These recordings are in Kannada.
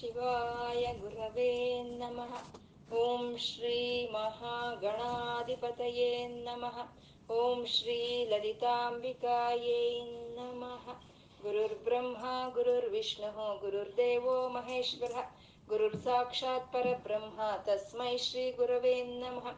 ಶಿವಾಯ ಗುರವೇ ನಮಃ ಓಂ ಶ್ರೀ ಮಹಾಗಣಾಧಿಪತಯೇ ನಮಃ ಓಂ ಶ್ರೀ ಲಲಿತಾಂಬಿಕಾಯೇ ನಮಃ ಗುರುರ್ಬ್ರಹ್ಮ ಗುರುರ್ವಿಷ್ಣು गुरुर्साक्षात् परब्रह्म तस्मै श्रीगुरवे नमः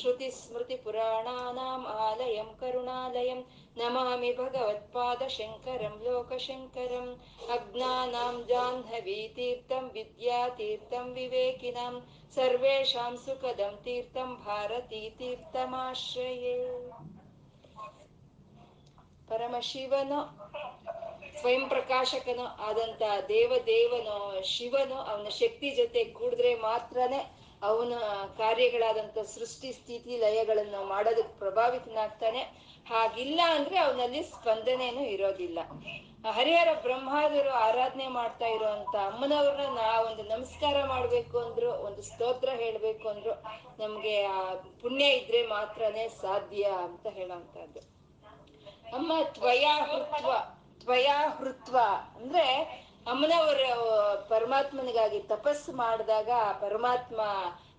श्रुतिस्मृतिपुराणानाम् आलयं करुणालयं नमामि भगवत्पादशङ्करं लोकशङ्करम् अज्ञानां जाह्नवीतीर्थं विद्यातीर्थं विवेकिनां सर्वेषां सुखदं तीर्थं भारतीतीर्थमाश्रये परमशिवनो ಸ್ವಯಂ ಪ್ರಕಾಶಕನು ಆದಂತ ದೇವದೇವನು ಶಿವನು ಅವನ ಶಕ್ತಿ ಜೊತೆ ಕೂಡಿದ್ರೆ ಮಾತ್ರನೇ ಅವನ ಕಾರ್ಯಗಳಾದಂತ ಸೃಷ್ಟಿ, ಸ್ಥಿತಿ, ಲಯಗಳನ್ನು ಮಾಡೋದಕ್ಕೆ ಪ್ರಭಾವಿತನಾಗ್ತಾನೆ. ಹಾಗಿಲ್ಲ ಅಂದ್ರೆ ಅವನಲ್ಲಿ ಸ್ಪಂದನೇನು ಇರೋದಿಲ್ಲ. ಹರಿಹರ ಬ್ರಹ್ಮಾದರು ಆರಾಧನೆ ಮಾಡ್ತಾ ಇರುವಂತ ಅಮ್ಮನವ್ರನ್ನ ಒಂದು ನಮಸ್ಕಾರ ಮಾಡ್ಬೇಕು ಅಂದ್ರು, ಒಂದು ಸ್ತೋತ್ರ ಹೇಳ್ಬೇಕು ಅಂದ್ರು, ನಮ್ಗೆ ಆ ಪುಣ್ಯ ಇದ್ರೆ ಮಾತ್ರನೇ ಸಾಧ್ಯ ಅಂತ ಹೇಳುವಂತದ್ದು ಅಮ್ಮ, ತ್ವಯಾ ಹೃತ್ವ. ತ್ವಯಾ ಹೃತ್ವ. ಅಂದ್ರೆ ಅಮ್ಮನವರ, ಪರಮಾತ್ಮನಿಗಾಗಿ ತಪಸ್ಸು ಮಾಡಿದಾಗ ಪರಮಾತ್ಮ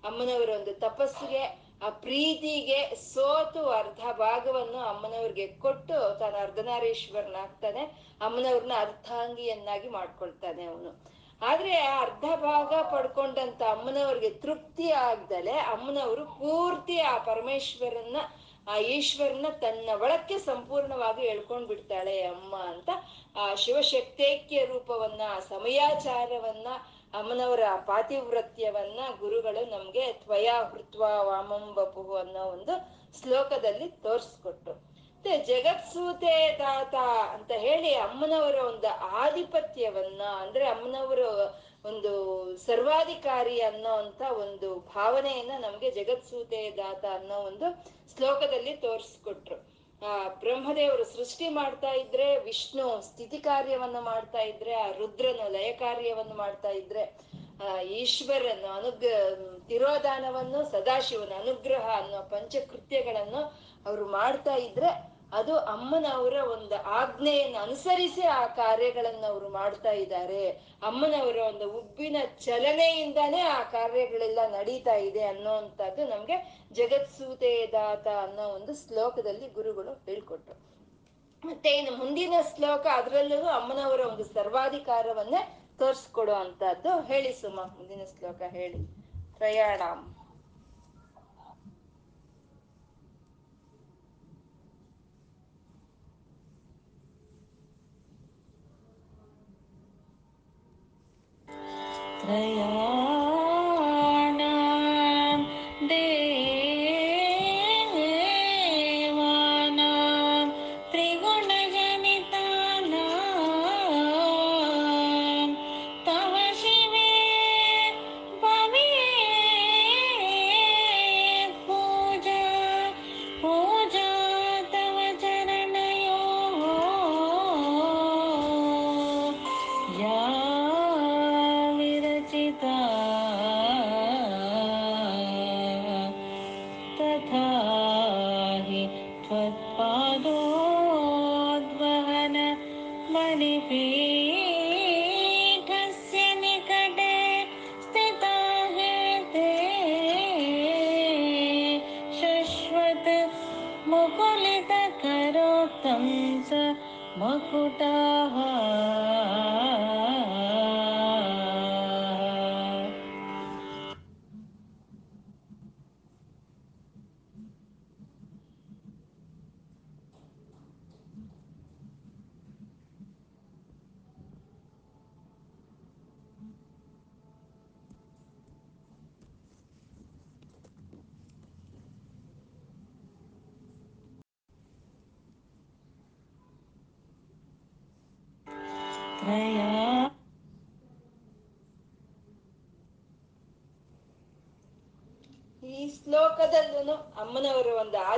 ಅಮ್ಮನವರ ಒಂದು ತಪಸ್ಸಿಗೆ, ಆ ಪ್ರೀತಿಗೆ ಸೋತು ಅರ್ಧ ಭಾಗವನ್ನು ಅಮ್ಮನವ್ರಿಗೆ ಕೊಟ್ಟು ತಾನು ಅರ್ಧನಾರೀಶ್ವರನಾಗ್ತಾನೆ ಅಮ್ಮನವ್ರನ್ನ ಅರ್ಥಾಂಗಿಯನ್ನಾಗಿ ಮಾಡ್ಕೊಳ್ತಾನೆ ಅವನು. ಆದ್ರೆ ಅರ್ಧ ಭಾಗ ಪಡ್ಕೊಂಡಂತ ಅಮ್ಮನವ್ರಿಗೆ ತೃಪ್ತಿ ಆಗ್ದಲೆ ಅಮ್ಮನವರು ಪೂರ್ತಿ ಆ ಪರಮೇಶ್ವರನ್ನ ಆ ಈಶ್ವರನ ತನ್ನ ಒಳಕ್ಕೆ ಸಂಪೂರ್ಣವಾಗಿ ಎಳ್ಕೊಂಡ್ ಬಿಡ್ತಾಳೆ, ಅಮ್ಮ ಅಂತ. ಆ ಶಿವಶಕ್ತೈಕ್ಯ ರೂಪವನ್ನ ಸಮಯಾಚಾರವನ್ನ, ಅಮ್ಮನವರ ಪಾತಿವೃತ್ಯವನ್ನ ಗುರುಗಳು ನಮ್ಗೆ ತ್ವಯಾ ಹೃತ್ವ ವಾಮಂಬಪು ಅನ್ನೋ ಒಂದು ಶ್ಲೋಕದಲ್ಲಿ ತೋರ್ಸ್ಕೊಟ್ರು. ಮತ್ತೆ ಜಗತ್ಸೂತೆ ತಾತ ಅಂತ ಹೇಳಿ ಅಮ್ಮನವರ ಒಂದು ಆಧಿಪತ್ಯವನ್ನ, ಅಂದ್ರೆ ಅಮ್ಮನವರು ಒಂದು ಸರ್ವಾಧಿಕಾರಿ ಅನ್ನೋ ಅಂತ ಒಂದು ಭಾವನೆಯನ್ನ ನಮ್ಗೆ ಜಗತ್ಸೂತೆ ದಾತ ಅನ್ನೋ ಒಂದು ಶ್ಲೋಕದಲ್ಲಿ ತೋರಿಸ್ಕೊಟ್ರು. ಆ, ಬ್ರಹ್ಮದೇವರು ಸೃಷ್ಟಿ ಮಾಡ್ತಾ ಇದ್ರೆ, ವಿಷ್ಣು ಸ್ಥಿತಿ ಕಾರ್ಯವನ್ನು ಮಾಡ್ತಾ ಇದ್ರೆ, ಆ ರುದ್ರನು ಲಯ ಕಾರ್ಯವನ್ನು ಮಾಡ್ತಾ ಇದ್ರೆ, ಆ, ಈಶ್ವರನು ಅನುಗ್ರ, ತಿರೋಧಾನವನ್ನು, ಸದಾಶಿವನ ಅನುಗ್ರಹ ಅನ್ನೋ ಪಂಚಕೃತ್ಯಗಳನ್ನು ಅವರು ಮಾಡ್ತಾ ಇದ್ರೆ ಅದು ಅಮ್ಮನವರ ಒಂದು ಆಜ್ಞೆಯನ್ನು ಅನುಸರಿಸಿ ಆ ಕಾರ್ಯಗಳನ್ನ ಅವರು ಮಾಡ್ತಾ ಇದ್ದಾರೆ. ಅಮ್ಮನವರ ಒಂದು ಉಬ್ಬಿನ ಚಲನೆಯಿಂದಾನೇ ಆ ಕಾರ್ಯಗಳೆಲ್ಲ ನಡೀತಾ ಇದೆ ಅನ್ನೋಂಥದ್ದು ನಮ್ಗೆ ಜಗತ್ಸೂತೆ ದಾತ ಅನ್ನೋ ಒಂದು ಶ್ಲೋಕದಲ್ಲಿ ಗುರುಗಳು ಹೇಳ್ಕೊಟ್ರು. ಮತ್ತೆ ಇನ್ನು ಮುಂದಿನ ಶ್ಲೋಕ ಅದರಲ್ಲೂ ಅಮ್ಮನವರ ಒಂದು ಸರ್ವಾಧಿಕಾರವನ್ನೇ ತೋರ್ಸ್ಕೊಡೋ ಅಂತದ್ದು ಹೇಳಿ ಸುಮ, ಮುಂದಿನ ಶ್ಲೋಕ ಹೇಳಿ. ಪ್ರಯಾಣಂ त्रयाणां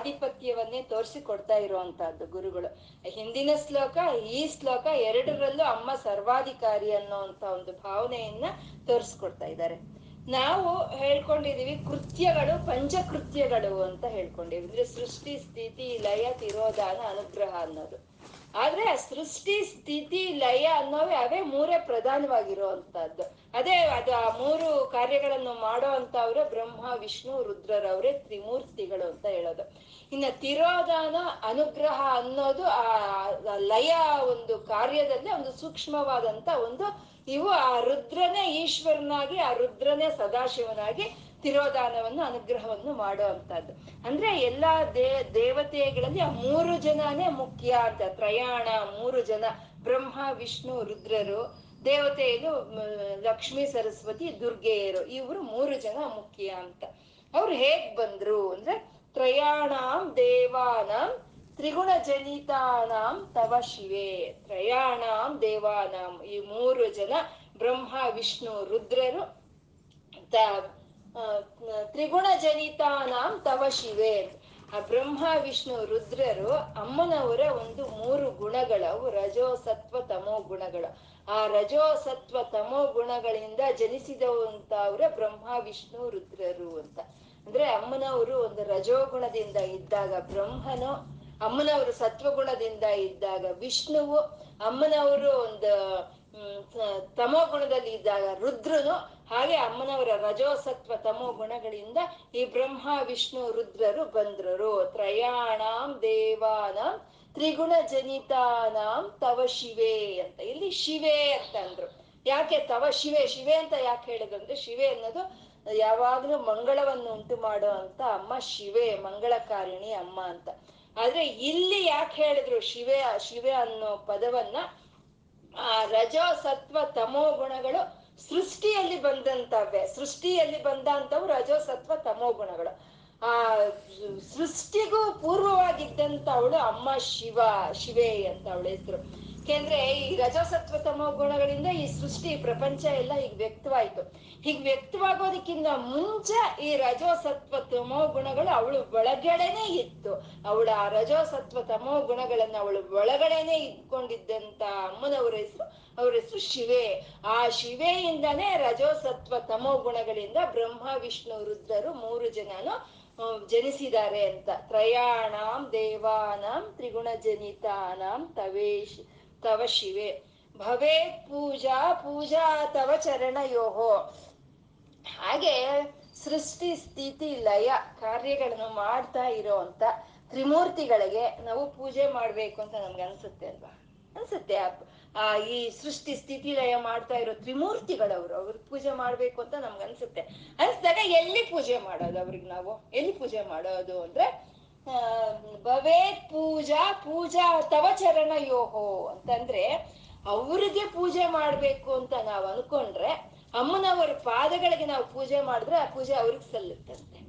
ಆಧಿಪತ್ಯವನ್ನೇ ತೋರಿಸಿ ಕೊಡ್ತಾ ಇರುವಂತಹದ್ದು ಗುರುಗಳು. ಹಿಂದಿನ ಶ್ಲೋಕ, ಈ ಶ್ಲೋಕ ಎರಡರಲ್ಲೂ ಅಮ್ಮ ಸರ್ವಾಧಿಕಾರಿ ಅನ್ನೋಂತ ಒಂದು ಭಾವನೆಯನ್ನ ತೋರಿಸ್ಕೊಡ್ತಾ ಇದ್ದಾರೆ. ನಾವು ಹೇಳ್ಕೊಂಡಿದೀವಿ ಕೃತ್ಯಗಳು ಪಂಚಕೃತ್ಯಗಳು ಅಂತ ಹೇಳ್ಕೊಂಡಿವಿ. ಅಂದ್ರೆ ಸೃಷ್ಟಿ, ಸ್ಥಿತಿ, ಲಯ, ತಿರೋಧಾನ, ಅನುಗ್ರಹ ಅನ್ನೋದು. ಆದ್ರೆ ಸೃಷ್ಟಿ, ಸ್ಥಿತಿ, ಲಯ ಅನ್ನೋವೇ ಅವೇ ಮೂರೇ ಪ್ರಧಾನವಾಗಿರುವಂತಹದ್ದು. ಅದೇ ಅದು ಆ ಮೂರು ಕಾರ್ಯಗಳನ್ನು ಮಾಡೋ ಅಂತವ್ರೆ ಬ್ರಹ್ಮ, ವಿಷ್ಣು, ರುದ್ರರವ್ರೆ ತ್ರಿಮೂರ್ತಿಗಳು ಅಂತ ಹೇಳೋದು. ಇನ್ನ ತಿರೋದಾನ ಅನುಗ್ರಹ ಅನ್ನೋದು ಆ ಲಯ ಒಂದು ಕಾರ್ಯದಲ್ಲಿ ಒಂದು ಸೂಕ್ಷ್ಮವಾದಂತ ಒಂದು ಇವು ಆ ರುದ್ರನೇ ಈಶ್ವರನಾಗಿ, ಆ ರುದ್ರನೇ ಸದಾಶಿವನಾಗಿ ತಿರೋದಾನವನ್ನು ಅನುಗ್ರಹವನ್ನು ಮಾಡೋ ಅಂತದ್ದು ಅಂದ್ರೆ ಎಲ್ಲಾ ದೇ, ದೇವತೆಗಳಲ್ಲಿ ಆ ಮೂರು ಜನನೇ ಮುಖ್ಯ ಅಂತ. ತ್ರಯಾಣ, ಮೂರು ಜನ, ಬ್ರಹ್ಮ, ವಿಷ್ಣು, ರುದ್ರರು. ದೇವತೆಯರು ಲಕ್ಷ್ಮೀ ಸರಸ್ವತಿ, ದುರ್ಗೆಯರು ಇವರು ಮೂರು ಜನ ಮುಖ್ಯ ಅಂತ. ಅವ್ರು ಹೇಗ್ ಬಂದ್ರು ಅಂದ್ರೆ ತ್ರಯಾಣಾಂ ದೇವಾನಾಂ ತ್ರಿಗುಣ ಜನಿತಾನಾಂ ತವ ಶಿವೆ. ತ್ರಯಾಣಾಂ ದೇವಾನಾಂ ಈ ಮೂರು ಜನ ಬ್ರಹ್ಮ, ವಿಷ್ಣು, ರುದ್ರರು ತ್ರಿಗುಣ ಜನಿತಾನಾಂ ತವ ಶಿವೆ ಆ ಬ್ರಹ್ಮ, ವಿಷ್ಣು, ರುದ್ರರು ಅಮ್ಮನವರ ಒಂದು ಮೂರು ಗುಣಗಳು. ರಜೋ ಸತ್ವ ತಮೋ ಗುಣಗಳು. ಆ ರಜೋ ಸತ್ವ ತಮೋ ಗುಣಗಳಿಂದ ಜನಿಸಿದವಂತ ಅವರ ಬ್ರಹ್ಮ, ವಿಷ್ಣು, ರುದ್ರರು ಅಂತ. ಅಂದ್ರೆ ಅಮ್ಮನವರು ಒಂದು ರಜೋಗುಣದಿಂದ ಇದ್ದಾಗ ಬ್ರಹ್ಮನು, ಅಮ್ಮನವರು ಸತ್ವಗುಣದಿಂದ ಇದ್ದಾಗ ವಿಷ್ಣುವು, ಅಮ್ಮನವರು ಒಂದು ತಮೋ ಗುಣದಲ್ಲಿ ಇದ್ದಾಗ ರುದ್ರನು, ಹಾಗೆ ಅಮ್ಮನವರ ರಜೋಸತ್ವ ತಮೋ ಗುಣಗಳಿಂದ ಈ ಬ್ರಹ್ಮ, ವಿಷ್ಣು, ರುದ್ರರು ಬಂದ್ರರು. ತ್ರಯಾಣಾಂ ದೇವಾನಾಂ ತ್ರಿಗುಣ ಜನಿತಾನಾಂ ತವ ಶಿವೆ ಅಂತ. ಇಲ್ಲಿ ಶಿವೆ ಅಂತ ಅಂದ್ರು. ಯಾಕೆ ತವ ಶಿವೆ? ಶಿವೆ ಅಂತ ಯಾಕೆ ಹೇಳಿದ್ರು ಶಿವೆ ಅನ್ನೋದು ಯಾವಾಗ್ಲೂ ಮಂಗಳವನ್ನು ಉಂಟು ಮಾಡೋ ಅಂತ ಅಮ್ಮ ಶಿವೆ, ಮಂಗಳಕಾರಿಣಿ ಅಮ್ಮ ಅಂತ. ಆದ್ರೆ ಇಲ್ಲಿ ಯಾಕೆ ಹೇಳಿದ್ರು ಶಿವೆ ಶಿವೆ ಅನ್ನೋ ಪದವನ್ನ? ಆ ರಜೋ ಸತ್ವ ತಮೋ ಗುಣಗಳು ಸೃಷ್ಟಿಯಲ್ಲಿ ಬಂದಂತವೆ ಸೃಷ್ಟಿಯಲ್ಲಿ ಬಂದಂತವು ರಜೋ ಸತ್ವ ತಮೋ ಗುಣಗಳು. ಆ, ಸೃಷ್ಟಿಗೂ ಪೂರ್ವವಾಗಿದ್ದಂತ ಅವಳು ಅಮ್ಮ ಶಿವ, ಶಿವೆ ಅಂತ ಅವಳ ಹೆಸರು. ಯಾಕೆಂದ್ರೆ ಈ ರಜಸತ್ವ ತಮೋ ಗುಣಗಳಿಂದ ಈ ಸೃಷ್ಟಿ ಪ್ರಪಂಚ ಎಲ್ಲ ಈಗ ವ್ಯಕ್ತವಾಯ್ತು. ಹೀಗ್ ವ್ಯಕ್ತವಾಗೋದಕ್ಕಿಂತ ಮುಂಚೆ ಈ ರಜೋಸತ್ವ ತಮೋ ಗುಣಗಳು ಅವಳು ಒಳಗಡೆನೆ ಇತ್ತು. ಅವಳ ಆ ರಜೋಸತ್ವ ತಮೋ ಗುಣಗಳನ್ನ ಅವಳು ಒಳಗಡೆನೆ ಇಟ್ಕೊಂಡಿದ್ದಂತ ಅಮ್ಮನವರ ಹೆಸರು, ಅವ್ರ ಹೆಸರು ಶಿವೆ. ಆ ಶಿವೆಯಿಂದನೇ ರಜೋಸತ್ವ ತಮೋ ಗುಣಗಳಿಂದ ಬ್ರಹ್ಮ, ವಿಷ್ಣು, ರುದ್ರರು ಮೂರು ಜನನು ಜನಿಸಿದ್ದಾರೆ ಅಂತ. ತ್ರಯಾಣಾಂ ದೇವಾನಾಂ ತ್ರಿಗುಣ ಜನಿತಾನಾಂ ತವೇಶ್, ತವ ಶಿವೆ. ಭವೇತ್ ಪೂಜಾ ಪೂಜಾ ತವ ಚರಣಯೋಹೋ. ಹಾಗೆ ಸೃಷ್ಟಿ, ಸ್ಥಿತಿ, ಲಯ ಕಾರ್ಯಗಳನ್ನು ಮಾಡ್ತಾ ಇರೋ ತ್ರಿಮೂರ್ತಿಗಳಿಗೆ ನಾವು ಪೂಜೆ ಮಾಡ್ಬೇಕು ಅಂತ ನಮ್ಗೆ ಅನ್ಸುತ್ತೆ ಅಲ್ವಾ? ಅನ್ಸುತ್ತೆ ಆ, ಈ ಸೃಷ್ಟಿ, ಸ್ಥಿತಿ, ಲಯ ಮಾಡ್ತಾ ಇರೋ ತ್ರಿಮೂರ್ತಿಗಳವರು, ಅವ್ರ ಪೂಜೆ ಮಾಡ್ಬೇಕು ಅಂತ ನಮ್ಗೆ ಅನ್ಸುತ್ತೆ. ಅನ್ಸ್ದಾಗ ಎಲ್ಲಿ ಪೂಜೆ ಮಾಡೋದು ಅವ್ರಿಗೆ ನಾವು? ಎಲ್ಲಿ ಪೂಜೆ ಮಾಡೋದು ಅಂದ್ರೆ ಭವೇ ಭವೇತ್ ಪೂಜಾ ಪೂಜಾ ತವ ಚರಣ ಯೋಹೋ ಅಂತಂದ್ರೆ, ಅವ್ರಿಗೆ ಪೂಜೆ ಮಾಡ್ಬೇಕು ಅಂತ ನಾವು ಅನ್ಕೊಂಡ್ರೆ, ಅಮ್ಮನವರ ಪಾದಗಳಿಗೆ ನಾವು ಪೂಜೆ ಮಾಡಿದ್ರೆ ಆ ಪೂಜೆ ಅವ್ರಿಗೆ ಸಲ್ಲುತ್ತಂತೆ.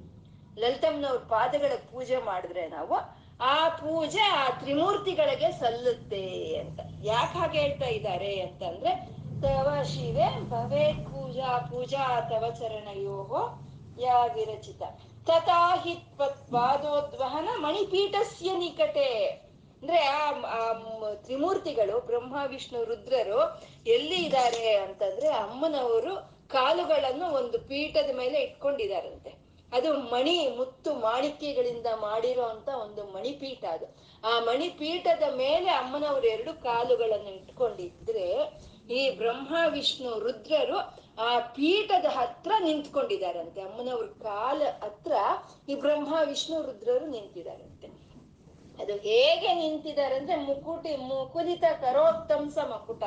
ಲಲಿತಮ್ಮನವ್ರ ಪಾದಗಳಿಗೆ ಪೂಜೆ ಮಾಡಿದ್ರೆ ನಾವು ಆ ಪೂಜೆ ಆ ತ್ರಿಮೂರ್ತಿಗಳಿಗೆ ಸಲ್ಲುತ್ತೆ ಅಂತ. ಯಾಕೆ ಹಾಗೆ ಹೇಳ್ತಾ ಇದ್ದಾರೆ ಅಂತಂದ್ರೆ, ತವ ಶಿವೆ ಭವೇ ಪೂಜಾ ಪೂಜಾ ತವ ಚರಣಯೋಹೋ ಯಾ ವಿರಚಿತ. ತಥಾ ಹಿ ಪಾದೋದ್ವಹನ ಮಣಿಪೀಠಸ್ಯ ನಿಕಟೆ. ಅಂದ್ರೆ ಆ ತ್ರಿಮೂರ್ತಿಗಳು, ಬ್ರಹ್ಮ, ವಿಷ್ಣು, ರುದ್ರರು ಎಲ್ಲಿ ಇದ್ದಾರೆ ಅಂತಂದ್ರೆ ಅಮ್ಮನವರು ಕಾಲುಗಳನ್ನು ಒಂದು ಪೀಠದ ಮೇಲೆ ಇಟ್ಕೊಂಡಿದಾರಂತೆ ಅದು ಮಣಿ ಮುತ್ತು ಮಾಣಿಕ್ಯಗಳಿಂದ ಮಾಡಿರೋ ಅಂತ ಒಂದು ಮಣಿಪೀಠ ಅದು. ಆ ಮಣಿಪೀಠದ ಮೇಲೆ ಅಮ್ಮನವರು ಎರಡು ಕಾಲುಗಳನ್ನು ಇಟ್ಕೊಂಡಿದ್ರೆ, ಈ ಬ್ರಹ್ಮ, ವಿಷ್ಣು, ರುದ್ರರು ಆ ಪೀಠದ ಹತ್ರ ನಿಂತ್ಕೊಂಡಿದಾರಂತೆ ಅಮ್ಮನವ್ರ ಕಾಲ ಹತ್ರ ಈ ಬ್ರಹ್ಮ, ವಿಷ್ಣು, ರುದ್ರರು ನಿಂತಿದಾರಂತೆ ಅದು ಹೇಗೆ ನಿಂತಿದ್ದಾರೆ ಅಂದ್ರೆ ಮುಕುಟಿ, ಮುಕುಲಿತ ಕರೋತ್ತಂಸ ಮಕುಟ.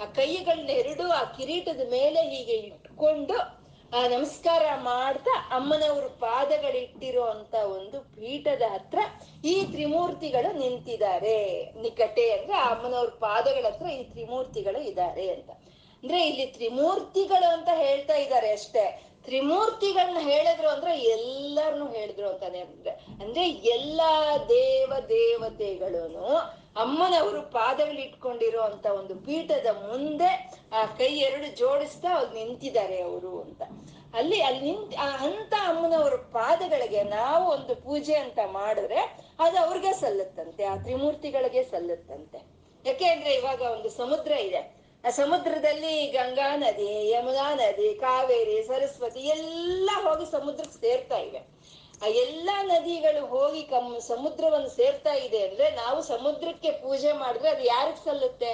ಆ ಕೈಗಳನ್ನೆರಡು ಆ ಕಿರೀಟದ ಮೇಲೆ ಹೀಗೆ ಇಟ್ಕೊಂಡು ಆ ನಮಸ್ಕಾರ ಮಾಡ್ತಾ ಅಮ್ಮನವರು ಪಾದಗಳಿಟ್ಟಿರೋ ಅಂತ ಒಂದು ಪೀಠದ ಹತ್ರ ಈ ತ್ರಿಮೂರ್ತಿಗಳು ನಿಂತಿದ್ದಾರೆ. ನಿಕಟೆ ಅಂದ್ರೆ ಆ ಅಮ್ಮನವ್ರ ಪಾದಗಳ ಹತ್ರ ಈ ತ್ರಿಮೂರ್ತಿಗಳು ಇದ್ದಾರೆ ಅಂತ. ಅಂದ್ರೆ ಇಲ್ಲಿ ತ್ರಿಮೂರ್ತಿಗಳು ಅಂತ ಹೇಳ್ತಾ ಇದ್ದಾರೆ ಅಷ್ಟೇ. ತ್ರಿಮೂರ್ತಿಗಳನ್ನ ಹೇಳಿದ್ರು ಅಂದ್ರೆ ಎಲ್ಲರನ್ನು ಹೇಳಿದ್ರು ಅಂತಾನೆ ಅಂದ್ರೆ. ಅಂದ್ರೆ ಎಲ್ಲಾ ದೇವ ದೇವತೆಗಳನ್ನು ಅಮ್ಮನವರು ಪಾದಗಳು ಇಟ್ಕೊಂಡಿರೋ ಅಂತ ಒಂದು ಪೀಠದ ಮುಂದೆ ಆ ಕೈ ಎರಡು ಜೋಡಿಸ್ತಾ ಅವ್ರು ನಿಂತಿದ್ದಾರೆ ಅವರು ಅಂತ. ಅಲ್ಲಿ ಅಲ್ಲಿ ನಿಂತ ಅಂತ ಅಮ್ಮನವ್ರ ಪಾದಗಳಿಗೆ ನಾವು ಒಂದು ಪೂಜೆ ಅಂತ ಮಾಡಿದ್ರೆ ಅದು ಅವ್ರಿಗೆ ಸಲ್ಲುತ್ತಂತೆ, ಆ ತ್ರಿಮೂರ್ತಿಗಳಿಗೆ ಸಲ್ಲುತ್ತಂತೆ. ಯಾಕೆ ಅಂದ್ರೆ ಇವಾಗ ಒಂದು ಸಮುದ್ರ ಇದೆ. ಆ ಸಮುದ್ರದಲ್ಲಿ ಗಂಗಾ ನದಿ, ಯಮುನಾ ನದಿ, ಕಾವೇರಿ, ಸರಸ್ವತಿ ಎಲ್ಲ ಹೋಗಿ ಸಮುದ್ರಕ್ಕೆ ಸೇರ್ತಾ ಇವೆ. ಆ ಎಲ್ಲಾ ನದಿಗಳು ಹೋಗಿ ಕಮ್ ಸಮುದ್ರವನ್ನು ಸೇರ್ತಾ ಇದೆ ಅಂದ್ರೆ ನಾವು ಸಮುದ್ರಕ್ಕೆ ಪೂಜೆ ಮಾಡಿದ್ರೆ ಅದು ಯಾರಿಗ್ ಸಲ್ಲುತ್ತೆ?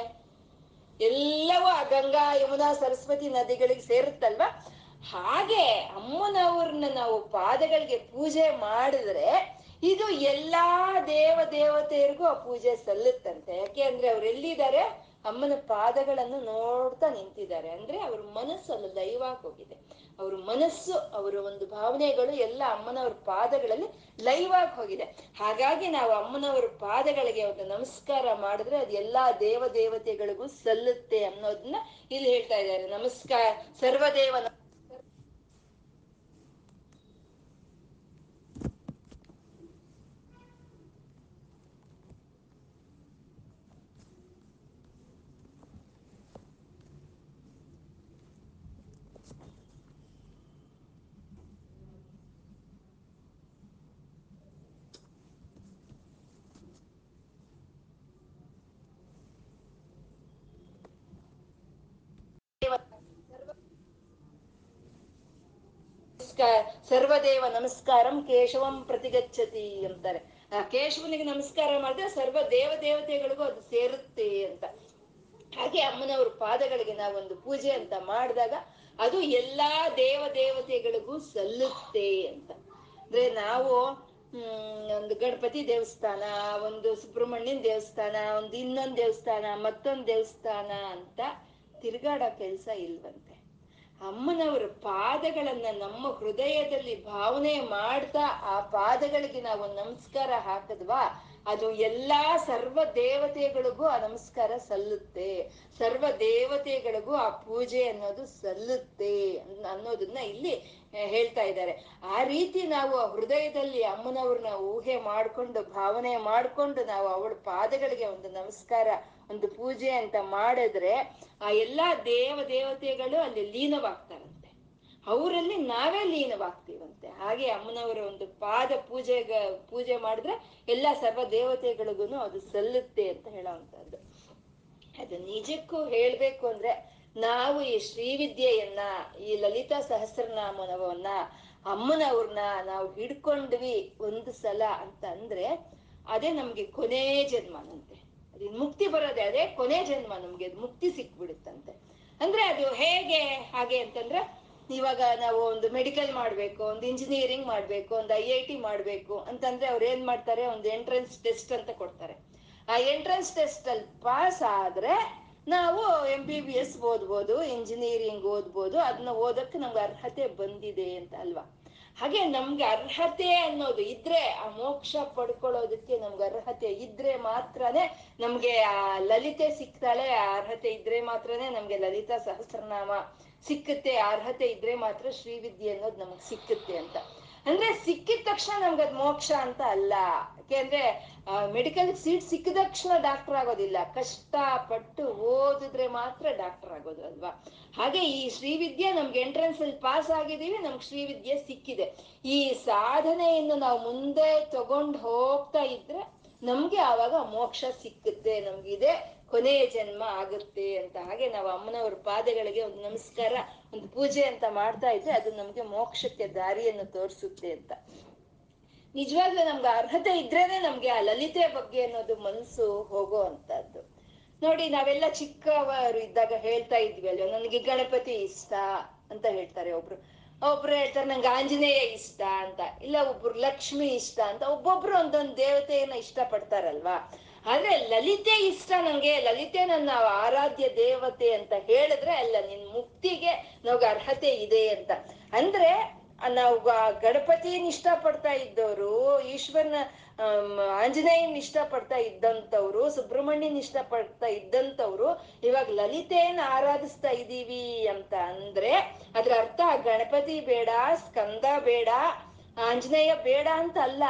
ಎಲ್ಲವೂ ಆ ಗಂಗಾ, ಯಮುನಾ, ಸರಸ್ವತಿ ನದಿಗಳಿಗೆ ಸೇರುತ್ತಲ್ವಾ? ಹಾಗೆ ಅಮ್ಮನವ್ರನ್ನ ನಾವು ಪಾದಗಳಿಗೆ ಪೂಜೆ ಮಾಡಿದ್ರೆ ಇದು ಎಲ್ಲಾ ದೇವ ದೇವತೆಯರಿಗೂ ಆ ಪೂಜೆ ಸಲ್ಲುತ್ತಂತೆ. ಯಾಕೆ ಅಂದ್ರೆ ಅವ್ರು ಎಲ್ಲಿದ್ದಾರೆ? ಅಮ್ಮನ ಪಾದಗಳನ್ನು ನೋಡ್ತಾ ನಿಂತಿದ್ದಾರೆ. ಅಂದ್ರೆ ಅವ್ರ ಮನಸ್ಸನ್ನು ದೈವಾಗ್ ಹೋಗಿದೆ ಅವ್ರ ಮನಸ್ಸು, ಅವರ ಒಂದು ಭಾವನೆಗಳು ಎಲ್ಲ ಅಮ್ಮನವ್ರ ಪಾದಗಳಲ್ಲಿ ಲೈವ್ ಆಗಿ ಹೋಗಿದೆ. ಹಾಗಾಗಿ ನಾವು ಅಮ್ಮನವ್ರ ಪಾದಗಳಿಗೆ ಒಂದು ನಮಸ್ಕಾರ ಮಾಡಿದ್ರೆ ಅದು ಎಲ್ಲಾ ದೇವ ದೇವತೆಗಳಿಗೂ ಸಲ್ಲುತ್ತೆ ಅನ್ನೋದನ್ನ ಇಲ್ಲಿ ಹೇಳ್ತಾ ಇದ್ದಾರೆ. ನಮಸ್ಕಾರ. ಸರ್ವದೇವ ಸರ್ವದೇವ ನಮಸ್ಕಾರಂ ಕೇಶವಂ ಪ್ರತಿಗಚ್ಚತಿ ಅಂತಾರೆ. ಆ ಕೇಶವನಿಗೆ ನಮಸ್ಕಾರ ಮಾಡಿದ್ರೆ ಸರ್ವ ದೇವ ದೇವತೆಗಳಿಗೂ ಅದು ಸೇರುತ್ತೆ ಅಂತ. ಹಾಗೆ ಅಮ್ಮನವ್ರ ಪಾದಗಳಿಗೆ ನಾವೊಂದು ಪೂಜೆ ಅಂತ ಮಾಡಿದಾಗ ಅದು ಎಲ್ಲಾ ದೇವ ದೇವತೆಗಳಿಗೂ ಸಲ್ಲುತ್ತೆ ಅಂತ. ಅಂದ್ರೆ ನಾವು, ಹ್ಮ್, ಒಂದು ಗಣಪತಿ ದೇವಸ್ಥಾನ, ಒಂದು ಸುಬ್ರಹ್ಮಣ್ಯನ ದೇವಸ್ಥಾನ, ಒಂದು ಇನ್ನೊಂದು ದೇವಸ್ಥಾನ, ಮತ್ತೊಂದು ದೇವಸ್ಥಾನ ಅಂತ ತಿರುಗಾಡೋ ಕೆಲಸ ಇಲ್ವಂತೆ. ಅಮ್ಮನವರ ಪಾದಗಳನ್ನ ನಮ್ಮ ಹೃದಯದಲ್ಲಿ ಭಾವನೆ ಮಾಡ್ತಾ ಆ ಪಾದಗಳಿಗೆ ನಾವು ನಮಸ್ಕಾರ ಹಾಕದ್ವಾ? ಅದು ಎಲ್ಲಾ ಸರ್ವ ದೇವತೆಗಳಿಗೂ ಆ ನಮಸ್ಕಾರ ಸಲ್ಲುತ್ತೆ. ಸರ್ವ ದೇವತೆಗಳಿಗೂ ಆ ಪೂಜೆ ಅನ್ನೋದು ಸಲ್ಲುತ್ತೆ ಅನ್ನೋದನ್ನ ಇಲ್ಲಿ ಹೇಳ್ತಾ ಇದ್ದಾರೆ. ಆ ರೀತಿ ನಾವು ಹೃದಯದಲ್ಲಿ ಅಮ್ಮನವ್ರನ್ನ ಊಹೆ ಮಾಡ್ಕೊಂಡು, ಭಾವನೆ ಮಾಡ್ಕೊಂಡು ನಾವು ಅವಳ ಪಾದಗಳಿಗೆ ಒಂದು ನಮಸ್ಕಾರ, ಒಂದು ಪೂಜೆ ಅಂತ ಮಾಡಿದ್ರೆ ಆ ಎಲ್ಲಾ ದೇವ ದೇವತೆಗಳು ಅಲ್ಲಿ ಲೀನವಾಗ್ತಾರಂತೆ ಅವರಲ್ಲಿ ನಾವೇ ಲೀನವಾಗ್ತೀವಂತೆ. ಹಾಗೆ ಅಮ್ಮನವರ ಒಂದು ಪಾದ ಪೂಜೆಗ, ಪೂಜೆ ಮಾಡಿದ್ರೆ ಎಲ್ಲ ಸರ್ವ ದೇವತೆಗಳಿಗೂ ಅದು ಸಲ್ಲುತ್ತೆ ಅಂತ ಹೇಳೋವಂಥದ್ದು. ಅದು ನಿಜಕ್ಕೂ ಹೇಳ್ಬೇಕು ಅಂದ್ರೆ ನಾವು ಈ ಶ್ರೀವಿದ್ಯೆಯನ್ನ, ಈ ಲಲಿತಾ ಸಹಸ್ರನಾಮನವನ್ನ, ಅಮ್ಮನವ್ರನ್ನ ನಾವು ಹಿಡ್ಕೊಂಡ್ವಿ ಒಂದು ಸಲ ಅಂತ ಅಂದ್ರೆ ಅದೇ ನಮ್ಗೆ ಕೊನೆ ಜನ್ಮನಂತೆ. ಅದ್ ಮುಕ್ತಿ ಬರೋದೇ ಅದೇ ಕೊನೆ ಜನ್ಮ ನಮ್ಗೆ. ಅದು ಮುಕ್ತಿ ಸಿಕ್ಬಿಡುತ್ತಂತೆ. ಅಂದ್ರೆ ಅದು ಹೇಗೆ, ಹಾಗೆ ಅಂತಂದ್ರೆ ಇವಾಗ ನಾವು ಒಂದು ಮೆಡಿಕಲ್ ಮಾಡ್ಬೇಕು, ಒಂದು ಇಂಜಿನಿಯರಿಂಗ್ ಮಾಡ್ಬೇಕು, ಒಂದು ಐ ಐ ಟಿ ಮಾಡ್ಬೇಕು ಅಂತಂದ್ರೆ ಅವ್ರು ಏನ್ ಮಾಡ್ತಾರೆ? ಒಂದು ಎಂಟ್ರೆನ್ಸ್ ಟೆಸ್ಟ್ ಅಂತ ಕೊಡ್ತಾರೆ. ಆ ಎಂಟ್ರೆನ್ಸ್ ಟೆಸ್ಟ್ ಅಲ್ಲಿ ಪಾಸ್ ಆದ್ರೆ ನಾವು ಎಂ ಬಿ ಬಿ ಎಸ್ ಓದ್ಬೋದು ಇಂಜಿನಿಯರಿಂಗ್ ಓದ್ಬೋದು ಅದನ್ನ ಓದಕ್ಕೆ ನಮ್ಗೆ ಅರ್ಹತೆ ಬಂದಿದೆ ಅಂತ ಅಲ್ವಾ? ಹಾಗೆ ನಮ್ಗೆ ಅರ್ಹತೆ ಅನ್ನೋದು ಇದ್ರೆ, ಆ ಮೋಕ್ಷ ಪಡ್ಕೊಳ್ಳೋದಕ್ಕೆ ನಮ್ಗೆ ಅರ್ಹತೆ ಇದ್ರೆ ಮಾತ್ರನೇ ನಮ್ಗೆ ಆ ಲಲಿತೆ ಸಿಗ್ತಾಳೆ, ಆ ಅರ್ಹತೆ ಇದ್ರೆ ಮಾತ್ರನೇ ನಮ್ಗೆ ಲಲಿತಾ ಸಹಸ್ರನಾಮ ಸಿಕ್ಕುತ್ತೆ, ಅರ್ಹತೆ ಇದ್ರೆ ಮಾತ್ರ ಶ್ರೀವಿದ್ಯೆ ಅನ್ನೋದು ನಮಗ್ ಸಿಕ್ಕುತ್ತೆ ಅಂತ. ಅಂದ್ರೆ ಸಿಕ್ಕಿದ ತಕ್ಷಣ ನಮ್ಗದ್ ಮೋಕ್ಷ ಅಂತ ಅಲ್ಲ. ಯಾಕೆಂದ್ರೆ ಮೆಡಿಕಲ್ ಸೀಟ್ ಸಿಕ್ಕಿದ ತಕ್ಷಣ ಡಾಕ್ಟರ್ ಆಗೋದಿಲ್ಲ. ಕಷ್ಟ ಪಟ್ಟು ಓದಿದ್ರೆ ಮಾತ್ರ ಡಾಕ್ಟರ್ ಆಗೋದು ಅಲ್ವಾ? ಹಾಗೆ ಈ ಶ್ರೀವಿದ್ಯೆ ನಮ್ಗೆ ಎಂಟ್ರೆನ್ಸ್ ಅಲ್ಲಿ ಪಾಸ್ ಆಗಿದೀವಿ ನಮ್ಗೆ ಶ್ರೀವಿದ್ಯೆ ಸಿಕ್ಕಿದೆ. ಈ ಸಾಧನೆಯನ್ನು ನಾವು ಮುಂದೆ ತಗೊಂಡ್ ಹೋಗ್ತಾ ಇದ್ರೆ ನಮ್ಗೆ ಆವಾಗ ಮೋಕ್ಷ ಸಿಕ್ಕುತ್ತೆ, ನಮ್ಗಿದೆ. ಕೊನೆಯ ಜನ್ಮ ಆಗುತ್ತೆ ಅಂತ ಹಾಗೆ ನಾವು ಅಮ್ಮನವ್ರ ಪಾದಗಳಿಗೆ ಒಂದು ನಮಸ್ಕಾರ, ಒಂದು ಪೂಜೆ ಅಂತ ಮಾಡ್ತಾ ಇದ್ರೆ ಅದು ನಮ್ಗೆ ಮೋಕ್ಷಕ್ಕೆ ದಾರಿಯನ್ನು ತೋರಿಸುತ್ತೆ ಅಂತ. ನಿಜವಾಗ್ಲೂ ನಮ್ಗೆ ಅರ್ಹತೆ ಇದ್ರೇನೆ ನಮ್ಗೆ ಆ ಲಲಿತೆ ಬಗ್ಗೆ ಅನ್ನೋದು ಮನಸ್ಸು ಹೋಗೋ ಅಂತದ್ದು. ನೋಡಿ, ನಾವೆಲ್ಲ ಚಿಕ್ಕವರು ಇದ್ದಾಗ ಹೇಳ್ತಾ ಇದ್ವಿ ಅಲ್ವ, ನನಗೆ ಗಣಪತಿ ಇಷ್ಟ ಅಂತ ಹೇಳ್ತಾರೆ ಒಬ್ರು. ಒಬ್ರು ಹೇಳ್ತಾರೆ, ನಂಗೆ ಆಂಜನೇಯ ಇಷ್ಟ ಅಂತ. ಇಲ್ಲ, ಒಬ್ರು ಲಕ್ಷ್ಮಿ ಇಷ್ಟ ಅಂತ. ಒಬ್ಬೊಬ್ರು ಒಂದೊಂದು ದೇವತೆಯನ್ನ ಇಷ್ಟ ಪಡ್ತಾರಲ್ವಾ ಆದ್ರೆ ಲಲಿತೆ ಇಷ್ಟ ನಂಗೆ. ಲಲಿತೆ ನನ್ನ ಆರಾಧ್ಯ ದೇವತೆ ಅಂತ ಹೇಳಿದ್ರೆ ಅಲ್ಲ, ನಿನ್ ಮುಕ್ತಿಗೆ ನಮ್ಗೆ ಅರ್ಹತೆ ಇದೆ ಅಂತ. ಅಂದ್ರೆ ನಾವು ಗಣಪತಿನ ಇಷ್ಟ ಪಡ್ತಾ ಇದ್ದವರು ಈಶ್ವರನ ಆಂಜನೇಯನ್ ಇಷ್ಟ ಪಡ್ತಾ ಇದ್ದಂಥವ್ರು, ಸುಬ್ರಹ್ಮಣ್ಯನ್ ಇಷ್ಟ ಪಡ್ತಾ ಇದ್ದಂಥವ್ರು ಇವಾಗ ಲಲಿತೆಯನ್ನ ಆರಾಧಿಸ್ತಾ ಇದ್ದೀವಿ ಅಂತ ಅಂದ್ರೆ ಅದ್ರ ಅರ್ಥ ಗಣಪತಿ ಬೇಡ, ಸ್ಕಂದ ಬೇಡ, ಆಂಜನೇಯ ಬೇಡ ಅಂತ ಅಲ್ಲ.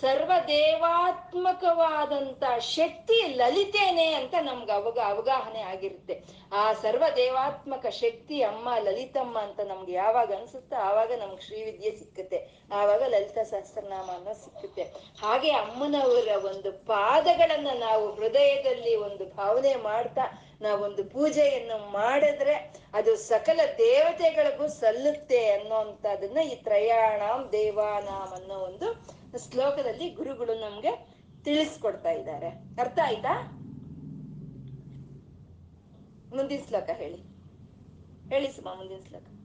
ಸರ್ವ ದೇವಾತ್ಮಕವಾದಂತ ಶಕ್ತಿ ಲಲಿತೇನೆ ಅಂತ ನಮ್ಗೆ ಅವಗ, ಅವಗಾಹನೆ ಆಗಿರುತ್ತೆ. ಆ ಸರ್ವ ದೇವಾತ್ಮಕ ಶಕ್ತಿ ಅಮ್ಮ ಲಲಿತಮ್ಮ ಅಂತ ನಮ್ಗೆ ಯಾವಾಗ ಅನ್ಸುತ್ತೋ ಆವಾಗ ನಮ್ಗೆ ಶ್ರೀವಿದ್ಯೆ ಸಿಕ್ಕುತ್ತೆ. ಆವಾಗ ಲಲಿತಾ ಸಹಸ್ರನಾಮ ಅನ್ನೋ ಸಿಕ್ಕುತ್ತೆ. ಹಾಗೆ ಅಮ್ಮನವರ ಒಂದು ಪಾದಗಳನ್ನ ನಾವು ಹೃದಯದಲ್ಲಿ ಒಂದು ಭಾವನೆ ಮಾಡ್ತಾ ನಾವೊಂದು ಪೂಜೆಯನ್ನು ಮಾಡಿದ್ರೆ ಅದು ಸಕಲ ದೇವತೆಗಳಿಗೂ ಸಲ್ಲುತ್ತೆ ಅನ್ನೋಂಥದನ್ನ ಈ ತ್ರಯಾಣಾಂ ದೇವಾನಾಮ್ ಅನ್ನೋ ಒಂದು ಶ್ಲೋಕದಲ್ಲಿ ಗುರುಗಳು ನಮ್ಗೆ ತಿಳಿಸ್ಕೊಡ್ತಾ ಇದ್ದಾರೆ. ಅರ್ಥ ಆಯ್ತಾ? ಮುಂದಿನ ಶ್ಲೋಕ ಹೇಳಿ. ಹೇಳಿ ಸುಮಾ ಮುಂದಿನ ಶ್ಲೋಕ.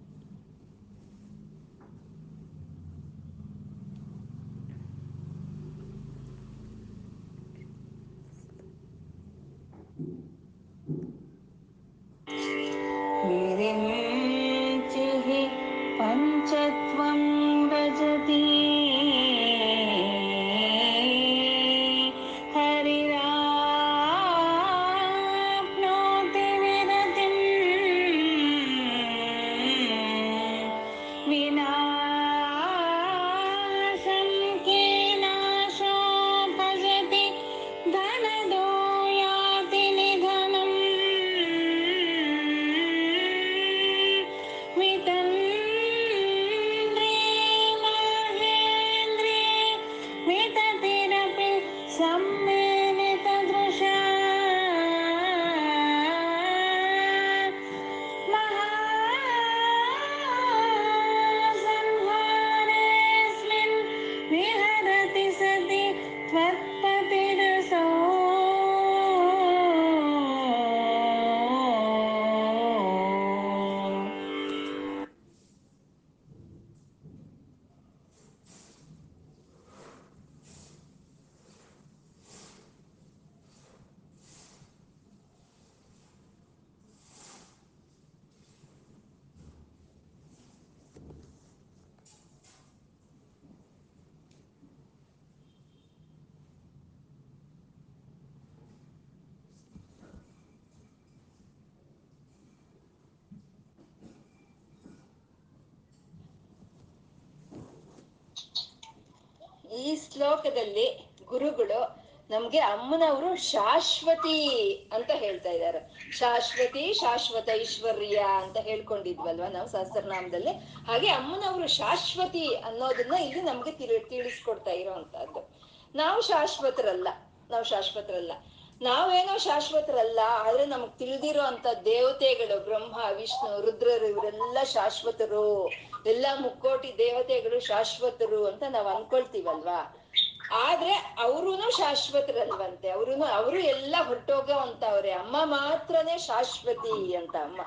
ಈ ಶ್ಲೋಕದಲ್ಲಿ ಗುರುಗಳು ನಮ್ಗೆ ಅಮ್ಮನವರು ಶಾಶ್ವತಿ ಅಂತ ಹೇಳ್ತಾ ಇದ್ದಾರೆ. ಶಾಶ್ವತಿ, ಶಾಶ್ವತ ಐಶ್ವರ್ಯ ಅಂತ ಹೇಳ್ಕೊಂಡಿದ್ವಲ್ವಾ ನಾವು ಸಹಸ್ರನಾಮದಲ್ಲಿ? ಹಾಗೆ ಅಮ್ಮನವರು ಶಾಶ್ವತಿ ಅನ್ನೋದನ್ನ ಇಲ್ಲಿ ನಮ್ಗೆ ತಿಳಿ, ತಿಳಿಸ್ಕೊಡ್ತಾ ಇರೋವಂತಹದ್ದು. ನಾವು ಶಾಶ್ವತರಲ್ಲ ನಾವು ಶಾಶ್ವತರಲ್ಲ. ನಾವೇನೋ ಶಾಶ್ವತರಲ್ಲ, ಆದ್ರೆ ನಮಗ್ ತಿಳಿದಿರೋ ಅಂತ ದೇವತೆಗಳು, ಬ್ರಹ್ಮ, ವಿಷ್ಣು, ರುದ್ರರು, ಇವರೆಲ್ಲ ಶಾಶ್ವತರು. ಎಲ್ಲ ಮುಕ್ಕೋಟಿ ದೇವತೆಗಳು ಶಾಶ್ವತರು ಅಂತ ನಾವ್ ಅನ್ಕೊಳ್ತೀವಲ್ವಾ? ಆದ್ರೆ ಅವ್ರುನು ಶಾಶ್ವತರಲ್ವಂತೆ. ಅವ್ರುನು, ಅವರು ಎಲ್ಲ ಹೊರಟೋಗೋ ಅಂತವ್ರೆ. ಅಮ್ಮ ಮಾತ್ರನೇ ಶಾಶ್ವತಿ ಅಂತ ಅಮ್ಮ.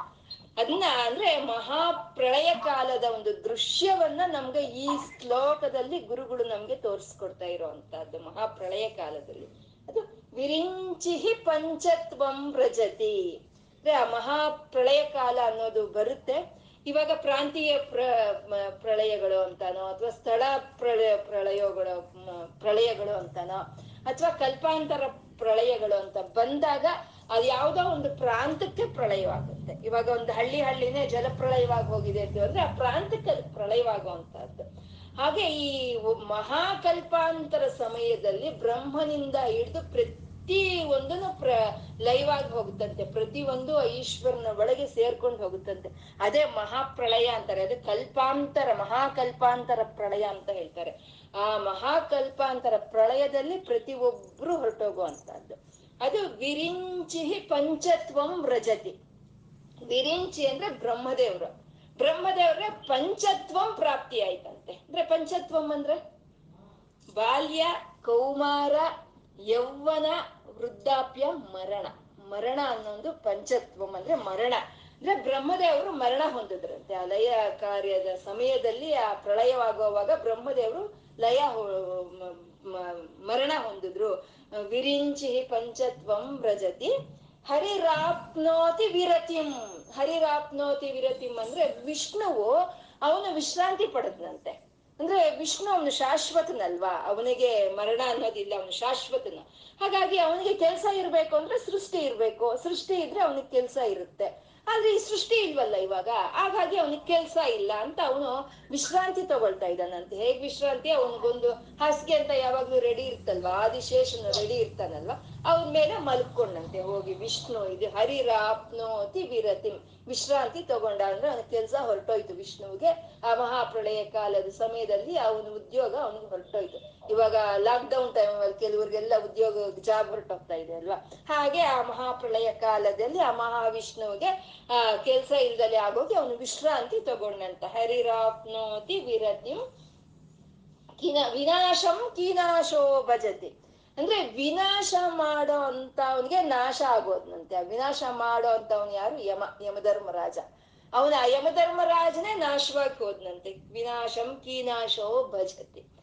ಅದನ್ನ ಅಂದ್ರೆ ಮಹಾಪ್ರಳಯ ಕಾಲದ ಒಂದು ದೃಶ್ಯವನ್ನ ನಮ್ಗೆ ಈ ಶ್ಲೋಕದಲ್ಲಿ ಗುರುಗಳು ನಮ್ಗೆ ತೋರಿಸ್ಕೊಡ್ತಾ ಇರುವಂತಹದ್ದು ಮಹಾಪ್ರಳಯ ಕಾಲದಲ್ಲಿ. ಅದು ವಿರಿಂಚಿಹಿ ಪಂಚತ್ವಂ ವ್ರಜತಿ ಅಂದ್ರೆ ಆ ಮಹಾಪ್ರಳಯ ಕಾಲ ಅನ್ನೋದು ಬರುತ್ತೆ. ಇವಾಗ ಪ್ರಾಂತೀಯ ಪ್ರ ಪ್ರಳಯಗಳು ಅಂತಾನೋ, ಅಥವಾ ಸ್ಥಳ ಪ್ರಳಯ, ಪ್ರಳಯಗಳು ಪ್ರಳಯಗಳು ಅಂತಾನೋ, ಅಥವಾ ಕಲ್ಪಾಂತರ ಪ್ರಳಯಗಳು ಅಂತ ಬಂದಾಗ ಅದು ಯಾವುದೋ ಒಂದು ಪ್ರಾಂತಕ್ಕೆ ಪ್ರಳಯವಾಗುತ್ತೆ. ಇವಾಗ ಒಂದು ಹಳ್ಳಿ ಹಳ್ಳಿನೇ ಜಲಪ್ರಳಯವಾಗಿ ಹೋಗಿದೆ ಅಂತ ಅಂದ್ರೆ ಆ ಪ್ರಾಂತಕ್ಕೆ ಅದು ಪ್ರಳಯವಾಗುವಂತಹದ್ದು ಹಾಗೆ ಈ ಮಹಾಕಲ್ಪಾಂತರ ಸಮಯದಲ್ಲಿ ಬ್ರಹ್ಮನಿಂದ ಹಿಡಿದು ಪ್ರತಿ ಒಂದನ್ನು ಪ್ರ ಲೈವಾಗಿ ಹೋಗುತ್ತಂತೆ. ಪ್ರತಿ ಒಂದು ಈಶ್ವರನ ಒಳಗೆ ಸೇರ್ಕೊಂಡು ಹೋಗುತ್ತಂತೆ. ಅದೇ ಮಹಾಪ್ರಳಯ ಅಂತಾರೆ. ಅದೇ ಕಲ್ಪಾಂತರ, ಮಹಾಕಲ್ಪಾಂತರ ಪ್ರಳಯ ಅಂತ ಹೇಳ್ತಾರೆ. ಆ ಮಹಾಕಲ್ಪಾಂತರ ಪ್ರಳಯದಲ್ಲಿ ಪ್ರತಿ ಒಬ್ರು ಹೊರಟೋಗುವಂತಹದ್ದು ಅದು ವಿರಿಂಚಿಹಿ ಪಂಚತ್ವಂ ವ್ರಜತಿ. ವಿರಿಂಚಿ ಅಂದ್ರೆ ಬ್ರಹ್ಮದೇವ್ರು. ಬ್ರಹ್ಮದೇವ್ರ ಪಂಚತ್ವಂ ಪ್ರಾಪ್ತಿ ಆಯ್ತಂತೆ. ಅಂದ್ರೆ ಪಂಚತ್ವಂ ಅಂದ್ರೆ? ಬಾಲ್ಯ, ಕೌಮಾರ, ಯೌವನ ವೃದ್ಧಾಪ್ಯ ಮರಣ. ಮರಣ ಅನ್ನೋದು ಪಂಚತ್ವಂ ಅಂದ್ರೆ ಮರಣ. ಅಂದ್ರೆ ಬ್ರಹ್ಮದೇವರು ಮರಣ ಹೊಂದಿದ್ರಂತೆ. ಆ ಲಯ ಕಾರ್ಯದ ಸಮಯದಲ್ಲಿ ಆ ಪ್ರಳಯವಾಗುವಾಗ ಬ್ರಹ್ಮದೇವರು ಲಯ ಮರಣ ಹೊಂದಿದ್ರು. ವಿರಿಂಚಿ ಪಂಚತ್ವಂ ವ್ರಜತಿ ಹರಿರಾಪ್ನೋತಿ ವಿರತಿಂ. ಹರಿರಾಪ್ನೋತಿ ವಿರತಿಂ ಅಂದ್ರೆ ವಿಷ್ಣುವು ಅವನು ವಿಶ್ರಾಂತಿ ಪಡೆದ್ನಂತೆ. ಅಂದ್ರೆ ವಿಷ್ಣು ಅವನು ಶಾಶ್ವತನಲ್ವಾ? ಅವನಿಗೆ ಮರಣ ಅನ್ನೋದಿಲ್ಲ, ಅವನು ಶಾಶ್ವತನ. ಹಾಗಾಗಿ ಅವನಿಗೆ ಕೆಲಸ ಇರ್ಬೇಕು ಅಂದ್ರೆ ಸೃಷ್ಟಿ ಇರ್ಬೇಕು. ಸೃಷ್ಟಿ ಇದ್ರೆ ಅವನಿಗೆ ಕೆಲಸ ಇರುತ್ತೆ. ಆದ್ರೆ ಈ ಸೃಷ್ಟಿ ಇಲ್ವಲ್ಲ ಇವಾಗ? ಹಾಗಾಗಿ ಅವನಿಗೆ ಕೆಲಸ ಇಲ್ಲ ಅಂತ ಅವನು ವಿಶ್ರಾಂತಿ ತಗೊಳ್ತಾ ಇದ್ದಾನಂತೆ. ಹೇಗ್ ವಿಶ್ರಾಂತಿ? ಅವನಿಗೊಂದು ಹಾಸಿಗೆ ಅಂತ ಯಾವಾಗ್ಲೂ ರೆಡಿ ಇರ್ತಲ್ವಾ? ಆದಿಶೇಷನು ರೆಡಿ ಇರ್ತಾನಲ್ವಾ? ಅವನ ಮೇಲೆ ಮಲ್ಕೊಂಡಂತೆ. ಹೋಗಿ ವಿಷ್ಣು, ಇದು ಹರಿರಾಪ್ನೋತಿ ವಿರತಿ ವಿಶ್ರಾಂತಿ ತಗೊಂಡ ಅಂದ್ರೆ ಅವನ ಕೆಲಸ ಹೊರಟೋಯ್ತು ವಿಷ್ಣುವಿಗೆ. ಆ ಮಹಾಪ್ರಳಯ ಕಾಲದ ಸಮಯದಲ್ಲಿ ಅವನ ಉದ್ಯೋಗ ಅವನಿಗೆ ಹೊರಟೋಯ್ತು. ಇವಾಗ ಲಾಕ್ ಡೌನ್ ಟೈಮ್ ಅಲ್ಲಿ ಕೆಲವರಿಗೆಲ್ಲ ಉದ್ಯೋಗ ಜಾಬ್ ಹೊರಟೋಗ್ತಾ ಇದೆ ಅಲ್ವಾ? ಹಾಗೆ ಆ ಮಹಾಪ್ರಳಯ ಕಾಲದಲ್ಲಿ ಆ ಮಹಾವಿಷ್ಣುವಿಗೆ, ಆ ಕೆಲಸ ಇಲ್ದಲೆ ಆಗೋಗಿ ಅವನು ವಿಶ್ರಾಂತಿ ತಗೊಂಡಂತ. ಹರಿರಾಪ್ನೋತಿ ವಿರತಿಂ ಕೀನ, ವಿನಾಶಂ ಕೀನಾಶೋ ಭಜತಿ. ಅಂದ್ರೆ ವಿನಾಶ ಮಾಡೋ ಅಂತ ಅವನಿಗೆ ನಾಶ ಆಗೋದ್ನಂತೆ. ವಿನಾಶ ಮಾಡೋ ಅಂತವನು ಯಾರು? ಯಮ, ಯಮಧರ್ಮರಾಜ. ಅವನ ಯಮಧರ್ಮರಾಜನೇ ನಾಶವಾಗಿ ಹೋದ್ನಂತೆ ವಿನಾಶಂ ಕೀನಾಶೋ ಭಜತಿ.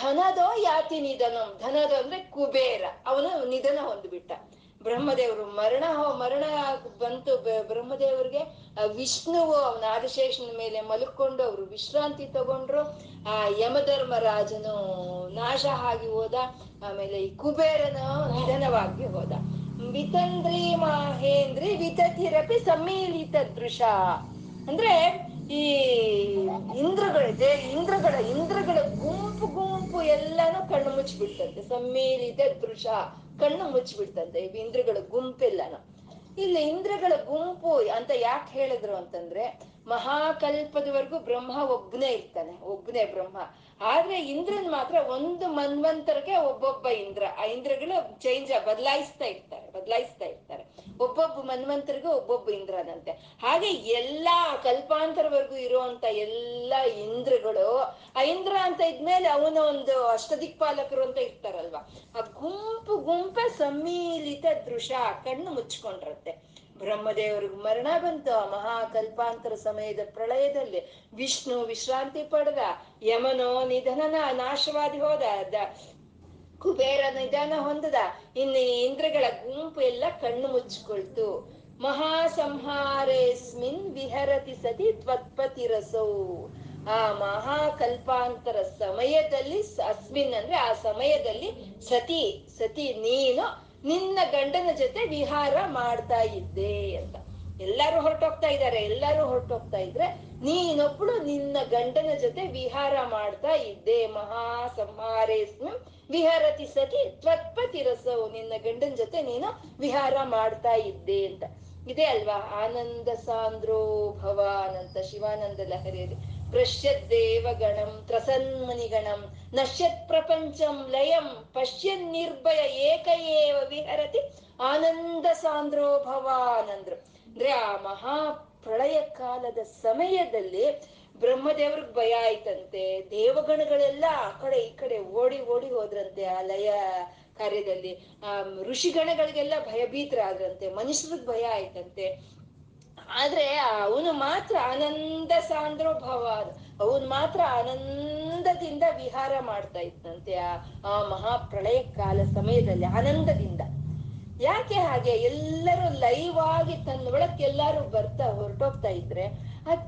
ಧನದೋ ಯಾತಿ ನಿಧನಂ, ಧನದೋ ಅಂದ್ರೆ ಕುಬೇರ. ಅವನು ನಿಧನ ಹೊಂದ್ಬಿಟ್ಟ. ಬ್ರಹ್ಮದೇವರು ಮರಣ ಮರಣ ಬಂತು ಬ್ರಹ್ಮದೇವರಿಗೆ ವಿಷ್ಣುವು ಅವನ ಆದಿಶೇಷನ ಮೇಲೆ ಮಲ್ಕೊಂಡು ಅವರು ವಿಶ್ರಾಂತಿ ತಗೊಂಡ್ರು. ಆ, ಯಮಧರ್ಮರಾಜನು ನಾಶ ಆಗಿ ಹೋದ. ಆಮೇಲೆ ಈ ಕುಬೇರನ ನಿಧನವಾಗಿ ಹೋದ. ವಿತಂದ್ರಿ ಮಾಹೇಂದ್ರಿ ವಿತತಿರಪಿ ಸಮ್ಮಿಲಿತ ದೃಶ ಅಂದ್ರೆ ಈ ಇಂದ್ರಗಳಿದೆ ಇಂದ್ರಗಳ ಇಂದ್ರಗಳ ಗುಂಪು ಗುಂಪು ಎಲ್ಲಾನು ಕಣ್ಣು ಮುಚ್ಚಿಬಿಡ್ತಂತೆ. ಸಮ್ಮಿಲಿತ ದೃಶ ಕಣ್ಣು ಮುಚ್ಚಿಬಿಡ್ತಂತೆ. ಇಂದ್ರಗಳ ಗುಂಪೆಲ್ಲಾನು. ಇಲ್ಲಿ ಇಂದ್ರಗಳ ಗುಂಪು ಅಂತ ಯಾಕೆ ಹೇಳಿದ್ರು ಅಂತಂದ್ರೆ ಮಹಾಕಲ್ಪದವರೆಗೂ ಬ್ರಹ್ಮ ಒಬ್ಬನೇ ಇರ್ತಾನೆ ಒಬ್ಬನೇ ಬ್ರಹ್ಮ. ಆದ್ರೆ ಇಂದ್ರನ್ ಮಾತ್ರ ಒಂದು ಮನ್ವಂತರಕ್ಕೆ ಒಬ್ಬೊಬ್ಬ ಇಂದ್ರ, ಆ ಇಂದ್ರಗಳು ಚೇಂಜ್ ಬದಲಾಯಿಸ್ತಾ ಇರ್ತಾರೆ ಬದಲಾಯಿಸ್ತಾ ಇರ್ತಾರೆ. ಒಬ್ಬೊಬ್ಬ ಮನ್ವಂತರಿಗೂ ಒಬ್ಬೊಬ್ಬ ಇಂದ್ರನಂತೆ. ಹಾಗೆ ಎಲ್ಲಾ ಕಲ್ಪಾಂತರವರೆಗೂ ಇರುವಂತ ಎಲ್ಲಾ ಇಂದ್ರಗಳು, ಆ ಇಂದ್ರ ಅಂತ ಇದ್ಮೇಲೆ ಅವನ ಒಂದು ಅಷ್ಟದಿಕ್ಪಾಲಕರು ಅಂತ ಇರ್ತಾರಲ್ವಾ. ಆ ಗುಂಪು ಗುಂಪೆ ಸಮ್ಮಿಲಿತ ದೃಶ, ಕಣ್ಣು ಮುಚ್ಕೊಂಡ್ರತ್ತೆ ಬ್ರಹ್ಮದೇವರಿಗೆ ಮರಣ ಬಂತು. ಆ ಮಹಾಕಲ್ಪಾಂತರ ಸಮಯದ ಪ್ರಳಯದಲ್ಲಿ ವಿಷ್ಣು ವಿಶ್ರಾಂತಿ ಪಡೆದ. ಯಮನೋ ನಿಧನನ ನಾಶವಾದಿ ಹೋದ. ಕುಬೇರ ನಿಧನ ಹೊಂದದ. ಇನ್ನು ಇಂದ್ರಗಳ ಗುಂಪು ಎಲ್ಲ ಕಣ್ಣು ಮುಚ್ಕೊಳ್ತು ಮಹಾಸಂಹಾರೇಸ್ಮಿನ್ ವಿಹರತಿ ಸತಿ ತ್ವತ್ಪತಿರಸೌ ಆ ಮಹಾಕಲ್ಪಾಂತರ ಸಮಯದಲ್ಲಿ ಅಸ್ಮಿನ್ ಅಂದ್ರೆ ಆ ಸಮಯದಲ್ಲಿ ಸತಿ ಸತಿ ನೀನು ನಿನ್ನ ಗಂಡನ ಜೊತೆ ವಿಹಾರ ಮಾಡ್ತಾ ಇದ್ದೆ ಅಂತ. ಎಲ್ಲಾರು ಹೊರಟೋಗ್ತಾ ಇದ್ದಾರೆ, ಎಲ್ಲಾರು ಹೊರಟೋಗ್ತಾ ಇದ್ರೆ ನೀನೊಬ್ಳು ನಿನ್ನ ಗಂಡನ ಜೊತೆ ವಿಹಾರ ಮಾಡ್ತಾ ಇದ್ದೆ. ಮಹಾ ಸಂಹಾರೇಸ್ಮಿನ್ ವಿಹಾರತಿ ಸತಿ ತ್ವತ್ಪತಿರಸವು ನಿನ್ನ ಗಂಡನ ಜೊತೆ ನೀನು ವಿಹಾರ ಮಾಡ್ತಾ ಇದ್ದೆ ಅಂತ. ಇದೆ ಅಲ್ವಾ? ಆನಂದ ಸಾಂದ್ರೋ ಭವಾನ್ ಶಿವಾನಂದ ಲಹರಿಯಲ್ಲಿ. ಪಶ್ಯದ್ ದೇವಗಣಂ ತ್ರಸನ್ಮುನಿಗಣಂ ನಶ್ಯತ್ ಪ್ರಪಂಚಂ ಲಯಂ ಪಶ್ಯನ್ ನಿರ್ಭಯ ಏಕ ಏವ ವಿಹರತಿ ಆನಂದ ಸಾಂದ್ರೋ ಭವಾನ್ ಅಂದ್ರು ಅಂದ್ರೆ ಆ ಮಹಾ ಪ್ರಳಯ ಕಾಲದ ಸಮಯದಲ್ಲಿ ಬ್ರಹ್ಮದೇವ್ರಿಗೆ ಭಯ ಆಯ್ತಂತೆ ದೇವಗಣಗಳೆಲ್ಲ ಆ ಕಡೆ ಈ ಕಡೆ ಓಡಿ ಓಡಿ ಹೋದ್ರಂತೆ ಆ ಲಯ ಕಾರ್ಯದಲ್ಲಿ. ಆ ಋಷಿಗಣಗಳಿಗೆಲ್ಲ ಭಯಭೀತರಾದ್ರಂತೆ, ಮನುಷ್ಯರಿಗೆ ಭಯ ಆಯ್ತಂತೆ. ಆದ್ರೆ ಅವನು ಮಾತ್ರ ಆನಂದ ಸಾಂದ್ರೋ ಭವ ಅವನು ಮಾತ್ರ ಆನಂದದಿಂದ ವಿಹಾರ ಮಾಡ್ತಾ ಇದ್ದಂತೆ ಆ ಮಹಾಪ್ರಳಯ ಕಾಲ ಸಮಯದಲ್ಲಿ, ಆನಂದದಿಂದ. ಯಾಕೆ ಹಾಗೆ? ಎಲ್ಲರೂ ಲೈವ್ ಆಗಿ ತನ್ನ ಒಳಕ್ಕೆ ಎಲ್ಲಾರು ಬರ್ತಾ ಹೊರಟೋಗ್ತಾ ಇದ್ರೆ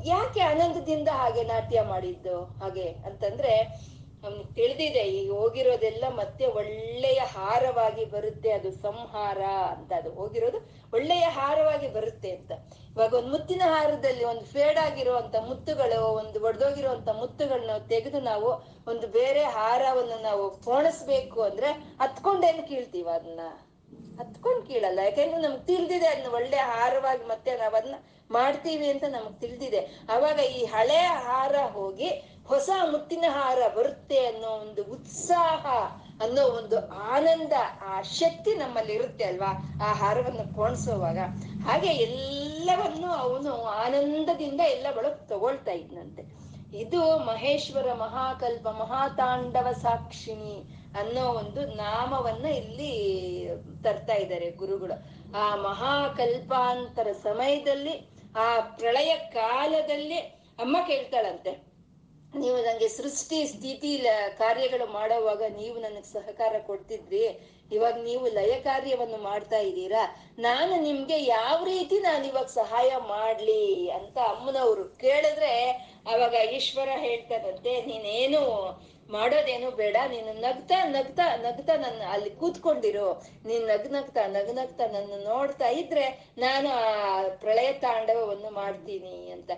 ಯಾಕೆ ಆನಂದದಿಂದ ಹಾಗೆ ನಾಟ್ಯ ಮಾಡಿದ್ದು? ಹಾಗೆ ಅಂತಂದ್ರೆ ಅವ್ನಿಗೆ ತಿಳಿದಿದೆ ಈ ಹೋಗಿರೋದೆಲ್ಲ ಮತ್ತೆ ಒಳ್ಳೆಯ ಹಾರವಾಗಿ ಬರುತ್ತೆ ಅದು ಸಂಹಾರ ಅಂತ. ಅದು ಹೋಗಿರೋದು ಒಳ್ಳೆಯ ಹಾರವಾಗಿ ಬರುತ್ತೆ ಅಂತ. ಇವಾಗ ಒಂದು ಮುತ್ತಿನ ಹಾರದಲ್ಲಿ ಒಂದು ಫೇಡ್ ಆಗಿರುವಂತ ಮುತ್ತುಗಳು, ಒಂದು ಒಡೆದೋಗಿರುವಂತ ಮುತ್ತುಗಳನ್ನ ತೆಗೆದು ನಾವು ಒಂದು ಬೇರೆ ಹಾರವನ್ನು ನಾವು ಪೋಣಿಸ್ಬೇಕು ಅಂದ್ರೆ ಹತ್ಕೊಂಡೇನು ಕೀಳ್ತೀವ ಅದನ್ನ ಹತ್ಕೊಂಡ್ ಕೀಳಲ್ಲ. ಯಾಕೆಂದ್ರೆ ನಮ್ಗೆ ತಿಳಿದಿದೆ ಅದನ್ನ ಒಳ್ಳೆ ಹಾರವಾಗಿ ಮತ್ತೆ ನಾವ್ ಅದನ್ನ ಮಾಡ್ತೀವಿ ಅಂತ ನಮಗ್ ತಿಳಿದಿದೆ. ಅವಾಗ ಈ ಹಳೆ ಹಾರ ಹೋಗಿ ಹೊಸ ಮುತ್ತಿನ ಹಾರ ಬರುತ್ತೆ ಅನ್ನೋ ಒಂದು ಉತ್ಸಾಹ, ಅನ್ನೋ ಒಂದು ಆನಂದ, ಆ ಶಕ್ತಿ ನಮ್ಮಲ್ಲಿ ಇರುತ್ತೆ ಅಲ್ವಾ? ಆ ಹಾರವನ್ನು ಕೋಣಿಸುವಾಗ. ಹಾಗೆ ಎಲ್ಲವನ್ನು ಅವನು ಆನಂದದಿಂದ ಎಲ್ಲ ಒಳಗೆ ತಗೊಳ್ತಾ ಇದ್ನಂತೆ. ಇದು ಮಹೇಶ್ವರ ಮಹಾಕಲ್ಪ, ಮಹಾತಾಂಡವ ಸಾಕ್ಷಿಣಿ ಅನ್ನೋ ಒಂದು ನಾಮವನ್ನ ಇಲ್ಲಿ ತರ್ತಾ ಇದ್ದಾರೆ ಗುರುಗಳು. ಆ ಮಹಾಕಲ್ಪಾಂತರ ಸಮಯದಲ್ಲಿ, ಆ ಪ್ರಳಯ ಕಾಲದಲ್ಲಿ ಅಮ್ಮ ಕೇಳ್ತಾಳಂತೆ. ನೀವು ನನಗೆ ಸೃಷ್ಟಿ, ಸ್ಥಿತಿ ಕಾರ್ಯಗಳು ಮಾಡೋವಾಗ ನೀವು ನನಗೆ ಸಹಕಾರ ಕೊಡ್ತಿದ್ರಿ. ಇವಾಗ ನೀವು ಲಯ ಕಾರ್ಯವನ್ನು ಮಾಡ್ತಾ ಇದ್ದೀರಾ. ನಾನು ನಿಮ್ಗೆ ಯಾವ ರೀತಿ ನಾನು ಇವಾಗ ಸಹಾಯ ಮಾಡ್ಲಿ ಅಂತ ಅಮ್ಮನವರು ಕೇಳಿದ್ರೆ ಅವಾಗ ಈಶ್ವರ ಹೇಳ್ತಾರಂತೆ ನೀನೇನು ಮಾಡೋದೇನು ಬೇಡ, ನೀನು ನಗ್ತಾ ನಗ್ತಾ ನಗ್ತಾ ನನ್ನ ಅಲ್ಲಿ ಕೂತ್ಕೊಂಡಿರು. ನೀನ್ ನಗ್ ನಗ್ತಾ ನಗ್ ನಗ್ತಾ ನನ್ನ ನೋಡ್ತಾ ಇದ್ರೆ ನಾನು ಆ ಪ್ರಳಯ ತಾಂಡವವನ್ನು ಮಾಡ್ತೀನಿ ಅಂತ.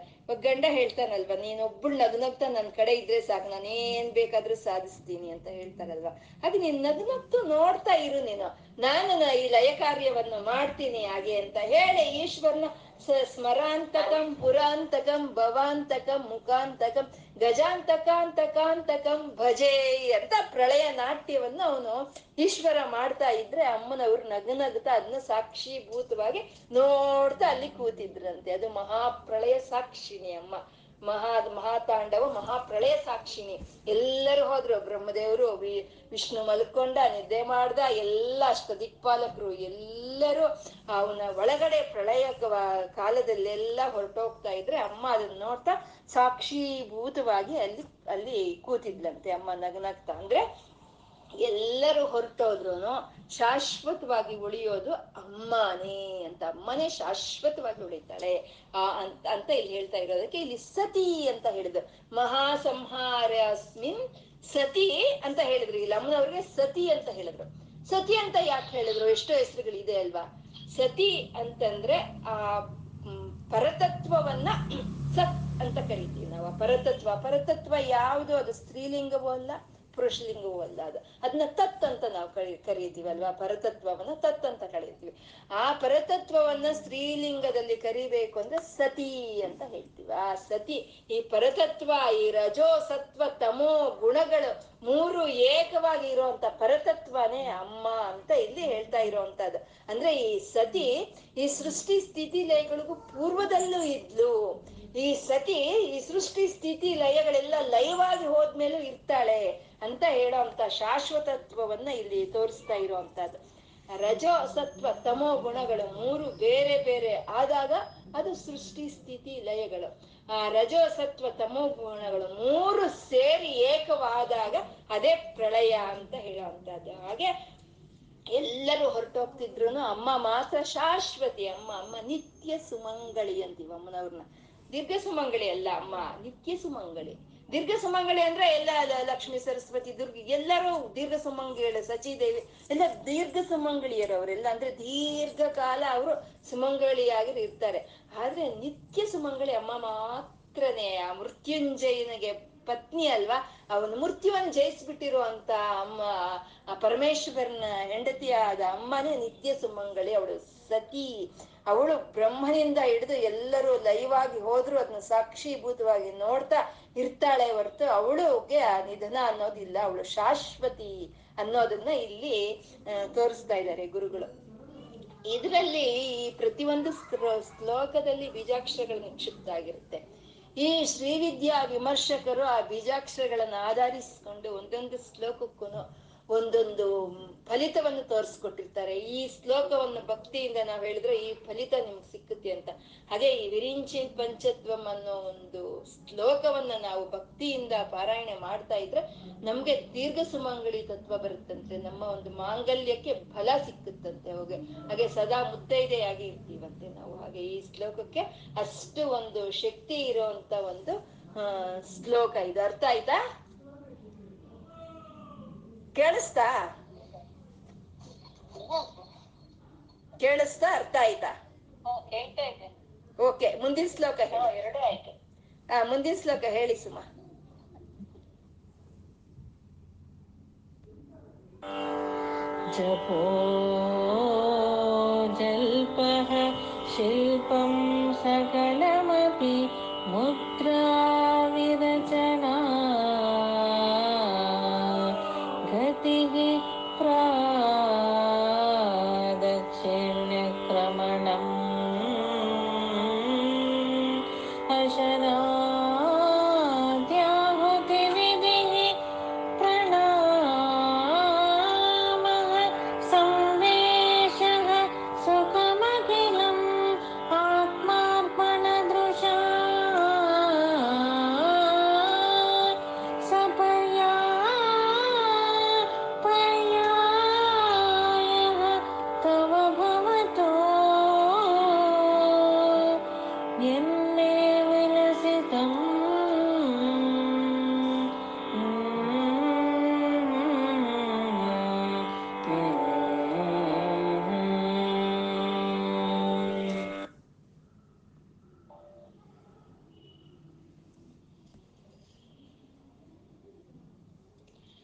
ಗಂಡ ಹೇಳ್ತಾನಲ್ವಾ ನೀನೊಬ್ಬಳು ನಗ್ ನಗ್ತಾ ನನ್ ಕಡೆ ಇದ್ರೆ ಸಾಕು ನಾನೇನ್ ಬೇಕಾದ್ರೂ ಸಾಧಿಸ್ತೀನಿ ಅಂತ ಹೇಳ್ತಾರಲ್ವಾ ಹಾಗೆ ನೀನ್ ನಗ್ ನಗ್ತು ನೋಡ್ತಾ ಇರು ನೀನು. ನಾನು ಈ ಲಯ ಕಾರ್ಯವನ್ನು ಮಾಡ್ತೀನಿ ಹಾಗೆ ಅಂತ ಹೇಳಿ ಈಶ್ವರನ ಸ- ಸ್ಮರಾಂತಕಂ ಪುರಾಂತಕಂ ಭವಾಂತಕಂ ಮುಖಾಂತಕಂ ಗಜಾಂತಕಾಂತಕಾಂತಕಂ ಭಜೇ ಅಂತ ಪ್ರಳಯ ನಾಟ್ಯವನ್ನು ಅವನು ಈಶ್ವರ ಮಾಡ್ತಾ ಇದ್ರೆ ಅಮ್ಮನವ್ರು ನಗು ನಗ್ತಾ ಅದನ್ನ ಸಾಕ್ಷೀಭೂತವಾಗಿ ನೋಡ್ತಾ ಅಲ್ಲಿ ಕೂತಿದ್ರಂತೆ. ಅದು ಮಹಾಪ್ರಳಯ ಸಾಕ್ಷಿಣಿ ಅಮ್ಮ. ಮಹಾ ಮಹಾತಾಂಡವ, ಮಹಾಪ್ರಳಯ ಸಾಕ್ಷಿಣಿ. ಎಲ್ಲರೂ ಹೋದ್ರು, ಬ್ರಹ್ಮದೇವರು ವಿಷ್ಣು ಮಲ್ಕೊಂಡ, ನಿದ್ದೆ ಮಾಡ್ದ, ಎಲ್ಲ ಅಷ್ಟ ದಿಕ್ಪಾಲಕರು ಎಲ್ಲರೂ ಅವನ ಒಳಗಡೆ ಪ್ರಳಯ ಕಾಲದಲ್ಲೆಲ್ಲ ಹೊರಟೋಗ್ತಾ ಇದ್ರೆ ಅಮ್ಮ ಅದನ್ನ ನೋಡ್ತಾ ಸಾಕ್ಷೀಭೂತವಾಗಿ ಅಲ್ಲಿ ಅಲ್ಲಿ ಕೂತಿದ್ಲಂತೆ. ಅಮ್ಮ ನಗನಗ್ತಾ. ಅಂದ್ರೆ ಎಲ್ಲರೂ ಹೊರಟೋದ್ರು ಶಾಶ್ವತವಾಗಿ ಉಳಿಯೋದು ಅಮ್ಮನೇ ಅಂತ. ಅಮ್ಮನೇ ಶಾಶ್ವತವಾಗಿ ಉಳಿತಾಳೆ. ಆ ಅಂತ ಅಂತ ಇಲ್ಲಿ ಹೇಳ್ತಾ ಇರೋದಕ್ಕೆ ಇಲ್ಲಿ ಸತಿ ಅಂತ ಹೇಳಿದ್ರು. ಮಹಾ ಸಂಹಾರಸ್ಮಿನ್ ಸತಿ ಅಂತ ಹೇಳಿದ್ರು. ಇಲ್ಲಿ ಅಮ್ಮನವ್ರಿಗೆ ಸತಿ ಅಂತ ಹೇಳಿದ್ರು. ಸತಿ ಅಂತ ಯಾಕೆ ಹೇಳಿದ್ರು? ಎಷ್ಟೋ ಹೆಸರುಗಳಿದೆ ಅಲ್ವಾ? ಸತಿ ಅಂತಂದ್ರೆ ಆ ಪರತತ್ವವನ್ನ ಸತ್ ಅಂತ ಕರಿತೀವಿ ನಾವು. ಪರತತ್ವ. ಪರತತ್ವ ಯಾವುದು? ಅದು ಸ್ತ್ರೀಲಿಂಗವೂ ಅಲ್ಲ. ಪುರುಷಲಿಂಗವೂ ಅಲ್ಲ ಅದು ಅದನ್ನ ತತ್ ಅಂತ ನಾವು ಕರಿ ಅಲ್ವಾ ಪರತತ್ವವನ್ನ ತತ್ ಅಂತ ಕರೀತೀವಿ ಆ ಪರತತ್ವವನ್ನ ಸ್ತ್ರೀಲಿಂಗದಲ್ಲಿ ಕರಿಬೇಕು ಅಂದ್ರೆ ಸತಿ ಅಂತ ಹೇಳ್ತೀವಿ. ಆ ಸತಿ, ಈ ಪರತತ್ವ, ಈ ರಜೋ, ಸತ್ವ, ತಮೋ ಗುಣಗಳು ಮೂರು ಏಕವಾಗಿ ಇರುವಂತ ಪರತತ್ವನೇ ಅಮ್ಮ ಅಂತ ಇಲ್ಲಿ ಹೇಳ್ತಾ ಇರುವಂತದ್ದು ಅಂದ್ರೆ ಈ ಸತಿ, ಈ ಸೃಷ್ಟಿ ಸ್ಥಿತಿ ಲಯಗಳಿಗೂ ಪೂರ್ವದಲ್ಲೂ ಇದ್ಲು. ಈ ಸತಿ ಈ ಸೃಷ್ಟಿ ಸ್ಥಿತಿ ಲಯಗಳೆಲ್ಲ ಲಯವಾಗಿ ಹೋದ್ಮೇಲೂ ಇರ್ತಾಳೆ ಅಂತ ಹೇಳೋ ಅಂತ ಶಾಶ್ವತತ್ವವನ್ನ ಇಲ್ಲಿ ತೋರಿಸ್ತಾ ಇರುವಂತಹದ್ದು ರಜೋ ಸತ್ವ ತಮೋ ಗುಣಗಳು ಮೂರು ಬೇರೆ ಬೇರೆ ಆದಾಗ ಅದು ಸೃಷ್ಟಿ ಸ್ಥಿತಿ ಲಯಗಳು. ಆ ರಜೋ ಸತ್ವ ತಮೋ ಗುಣಗಳು ಮೂರು ಸೇರಿ ಏಕವಾದಾಗ ಅದೇ ಪ್ರಳಯ ಅಂತ ಹೇಳುವಂತಹದ್ದು ಹಾಗೆ ಎಲ್ಲರೂ ಹೊರಟೋಗ್ತಿದ್ರು ಅಮ್ಮ ಮಾತ್ರ ಶಾಶ್ವತಿ, ಅಮ್ಮ ಅಮ್ಮ ನಿತ್ಯ ಸುಮಂಗಳಿ ಅಂತೀವಿ ದೀರ್ಘ ಸುಮಂಗಳಿ ಅಲ್ಲ, ಅಮ್ಮ. ನಿತ್ಯ ಸುಮಂಗಳಿ. ದೀರ್ಘ ಸುಮಂಗಳಿ ಅಂದ್ರೆ ಎಲ್ಲ ಲಕ್ಷ್ಮೀ, ಸರಸ್ವತಿ, ದುರ್ಗಿ, ಎಲ್ಲರೂ ದೀರ್ಘ ಸುಮಂಗಳಿಯರು ಸಚಿದೇವಿ, ಎಲ್ಲ ದೀರ್ಘ ಸುಮಂಗಳಿಯರು ಅವರೆಲ್ಲ ಅಂದ್ರೆ ದೀರ್ಘ ಕಾಲ ಅವರು ಸುಮಂಗಳಿಯಾಗಿ ಇರ್ತಾರೆ. ಆದ್ರೆ ನಿತ್ಯ ಸುಮಂಗಳಿ ಅಮ್ಮ ಮಾತ್ರನೇ. ಆ ಮೃತ್ಯುಂಜಯನಿಗೆ ಪತ್ನಿ ಅಲ್ವಾ? ಅವನು ಮೃತ್ಯುವನ್ನು ಜಯಿಸ್ಬಿಟ್ಟಿರುವಂತ ಅಮ್ಮ, ಆ ಪರಮೇಶ್ವರನ ಹೆಂಡತಿಯಾದ ಅಮ್ಮನೇ ನಿತ್ಯ ಸುಮಂಗಳಿ. ಅವಳು ಸತಿ ಅವಳು ಬ್ರಹ್ಮನಿಂದ ಹಿಡಿದು ಎಲ್ಲರೂ ಲೈವಾಗಿ ಹೋದ್ರು ಅದನ್ನ ಸಾಕ್ಷೀಭೂತವಾಗಿ ನೋಡ್ತಾ ಇರ್ತಾಳೆ ಹೊರತು ಅವಳುಗೆ ಆ ನಿಧನ ಅನ್ನೋದಿಲ್ಲ. ಅವಳು ಶಾಶ್ವತಿ ಅನ್ನೋದನ್ನ ಇಲ್ಲಿ ತೋರಿಸ್ತಾ ಇದ್ದಾರೆ ಗುರುಗಳು. ಇದರಲ್ಲಿ ಈ ಪ್ರತಿಯೊಂದು ಶ್ಲೋಕದಲ್ಲಿ ಬೀಜಾಕ್ಷರಗಳು ನಿಕ್ಷಿಪ್ತ ಆಗಿರುತ್ತೆ. ಈ ಶ್ರೀವಿದ್ಯಾ ವಿಮರ್ಶಕರು ಆ ಬೀಜಾಕ್ಷರಗಳನ್ನ ಆಧರಿಸಿಕೊಂಡು ಒಂದೊಂದು ಶ್ಲೋಕಕ್ಕೂ ಒಂದೊಂದು ಫಲಿತವನ್ನು ತೋರಿಸ್ಕೊಟ್ಟಿರ್ತಾರೆ. ಈ ಶ್ಲೋಕವನ್ನು ಭಕ್ತಿಯಿಂದ ನಾವು ಹೇಳಿದ್ರೆ ಈ ಫಲಿತ ನಿಮ್ಗೆ ಸಿಕ್ಕುತ್ತೆ ಅಂತ. ಹಾಗೆ ಈ ವಿರಿಂಚಿನ್ ಪಂಚತ್ವಂ ಅನ್ನೋ ಒಂದು ಶ್ಲೋಕವನ್ನ ನಾವು ಭಕ್ತಿಯಿಂದ ಪಾರಾಯಣೆ ಮಾಡ್ತಾ ಇದ್ರೆ ನಮ್ಗೆ ದೀರ್ಘ ಸುಮಂಗಳಿ ತತ್ವ ಬರುತ್ತಂತೆ. ನಮ್ಮ ಒಂದು ಮಾಂಗಲ್ಯಕ್ಕೆ ಫಲ ಸಿಕ್ಕುತ್ತಂತೆ ಹೋಗಿ. ಹಾಗೆ ಸದಾ ಮುತ್ತೈದೆಯಾಗಿ ಇರ್ತೀವಂತೆ ನಾವು. ಹಾಗೆ ಈ ಶ್ಲೋಕಕ್ಕೆ ಅಷ್ಟು ಒಂದು ಶಕ್ತಿ ಇರುವಂತ ಒಂದು ಶ್ಲೋಕ ಇದು. ಅರ್ಥ ಆಯ್ತಾ? ಕೇಳಿಸ್ತಾ ಕೇಳಿಸ್ತಾ ಅರ್ಥ ಆಯ್ತಾ ಕೇಳ್ತಾ ಇದ್ದೆ ಓಕೆ ಮುಂದಿನ ಶ್ಲೋಕ ಹೇಳಿ ಎರಡೂ ಆಯ್ತು ಆ ಮುಂದಿನ ಶ್ಲೋಕ ಹೇಳಿ ಸುಮಾ जपो जल्पः शिल्पं सकलमपि मुद्रा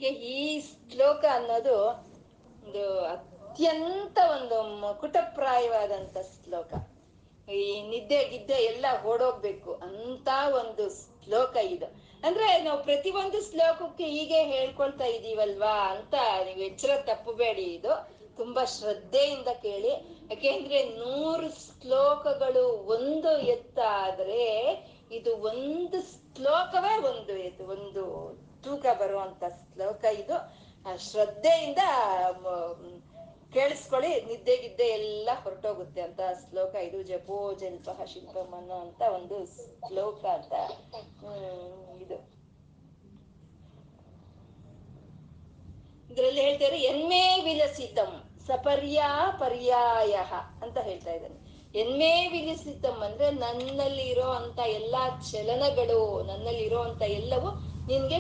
ಈ ಶ್ಲೋಕ ಅನ್ನೋದು ಒಂದು ಅತ್ಯಂತ ಒಂದು ಮುಕುಟಪ್ರಾಯವಾದಂತ ಶ್ಲೋಕ. ಈ ನಿದ್ದೆ, ಗಿದ್ದೆ ಎಲ್ಲ ಓಡೋಗ್ಬೇಕು ಅಂತ ಒಂದು ಶ್ಲೋಕ ಇದು. ಅಂದ್ರೆ ನಾವು ಪ್ರತಿಯೊಂದು ಶ್ಲೋಕಕ್ಕೆ ಹೀಗೆ ಹೇಳ್ಕೊಳ್ತಾ ಇದೀವಲ್ವಾ ಅಂತ ನೀವು ಎಚ್ಚರ ತಪ್ಪಬೇಡಿ ಇದು. ತುಂಬಾ ಶ್ರದ್ಧೆಯಿಂದ ಕೇಳಿ. ಯಾಕೆಂದ್ರೆ ನೂರು ಶ್ಲೋಕಗಳು ಒಂದು ಎತ್ತಾದ್ರೆ ಇದು ಒಂದು ಶ್ಲೋಕವೇ ಒಂದು ಇದು ಒಂದು ತೂಕ ಬರುವಂತ ಶ್ಲೋಕ ಇದು. ಶ್ರದ್ಧೆಯಿಂದ ಕೇಳಿಸ್ಕೊಳ್ಳಿ. ನಿದ್ದೆ, ಗಿದ್ದೆ ಎಲ್ಲ ಹೊರಟೋಗುತ್ತೆ ಅಂತ ಶ್ಲೋಕ ಇದು. ಜಪೋ ಜಲ್ಪ ಶಿಲ್ಪಂ ಅನ್ನೋ ಅಂತ ಒಂದು ಶ್ಲೋಕ ಅಂತ. ಇದು. ಇದ್ರಲ್ಲಿ ಹೇಳ್ತಾರೆ, ಎನ್ಮೇ ವಿಲಸಿತಂ ಸಪರ್ಯಾ ಪರ್ಯಾಯ ಅಂತ ಹೇಳ್ತಾ ಇದ್ದಾನೆ. ಎನ್ಮೇ ವಿಲಸಿತಂ ಅಂದ್ರೆ ನನ್ನಲ್ಲಿ ಇರೋ ಅಂತ ಎಲ್ಲಾ ಚಲನಗಳು ನನ್ನಲ್ಲಿ ಇರೋ ಎಲ್ಲವೂ ನಿನ್ಗೆ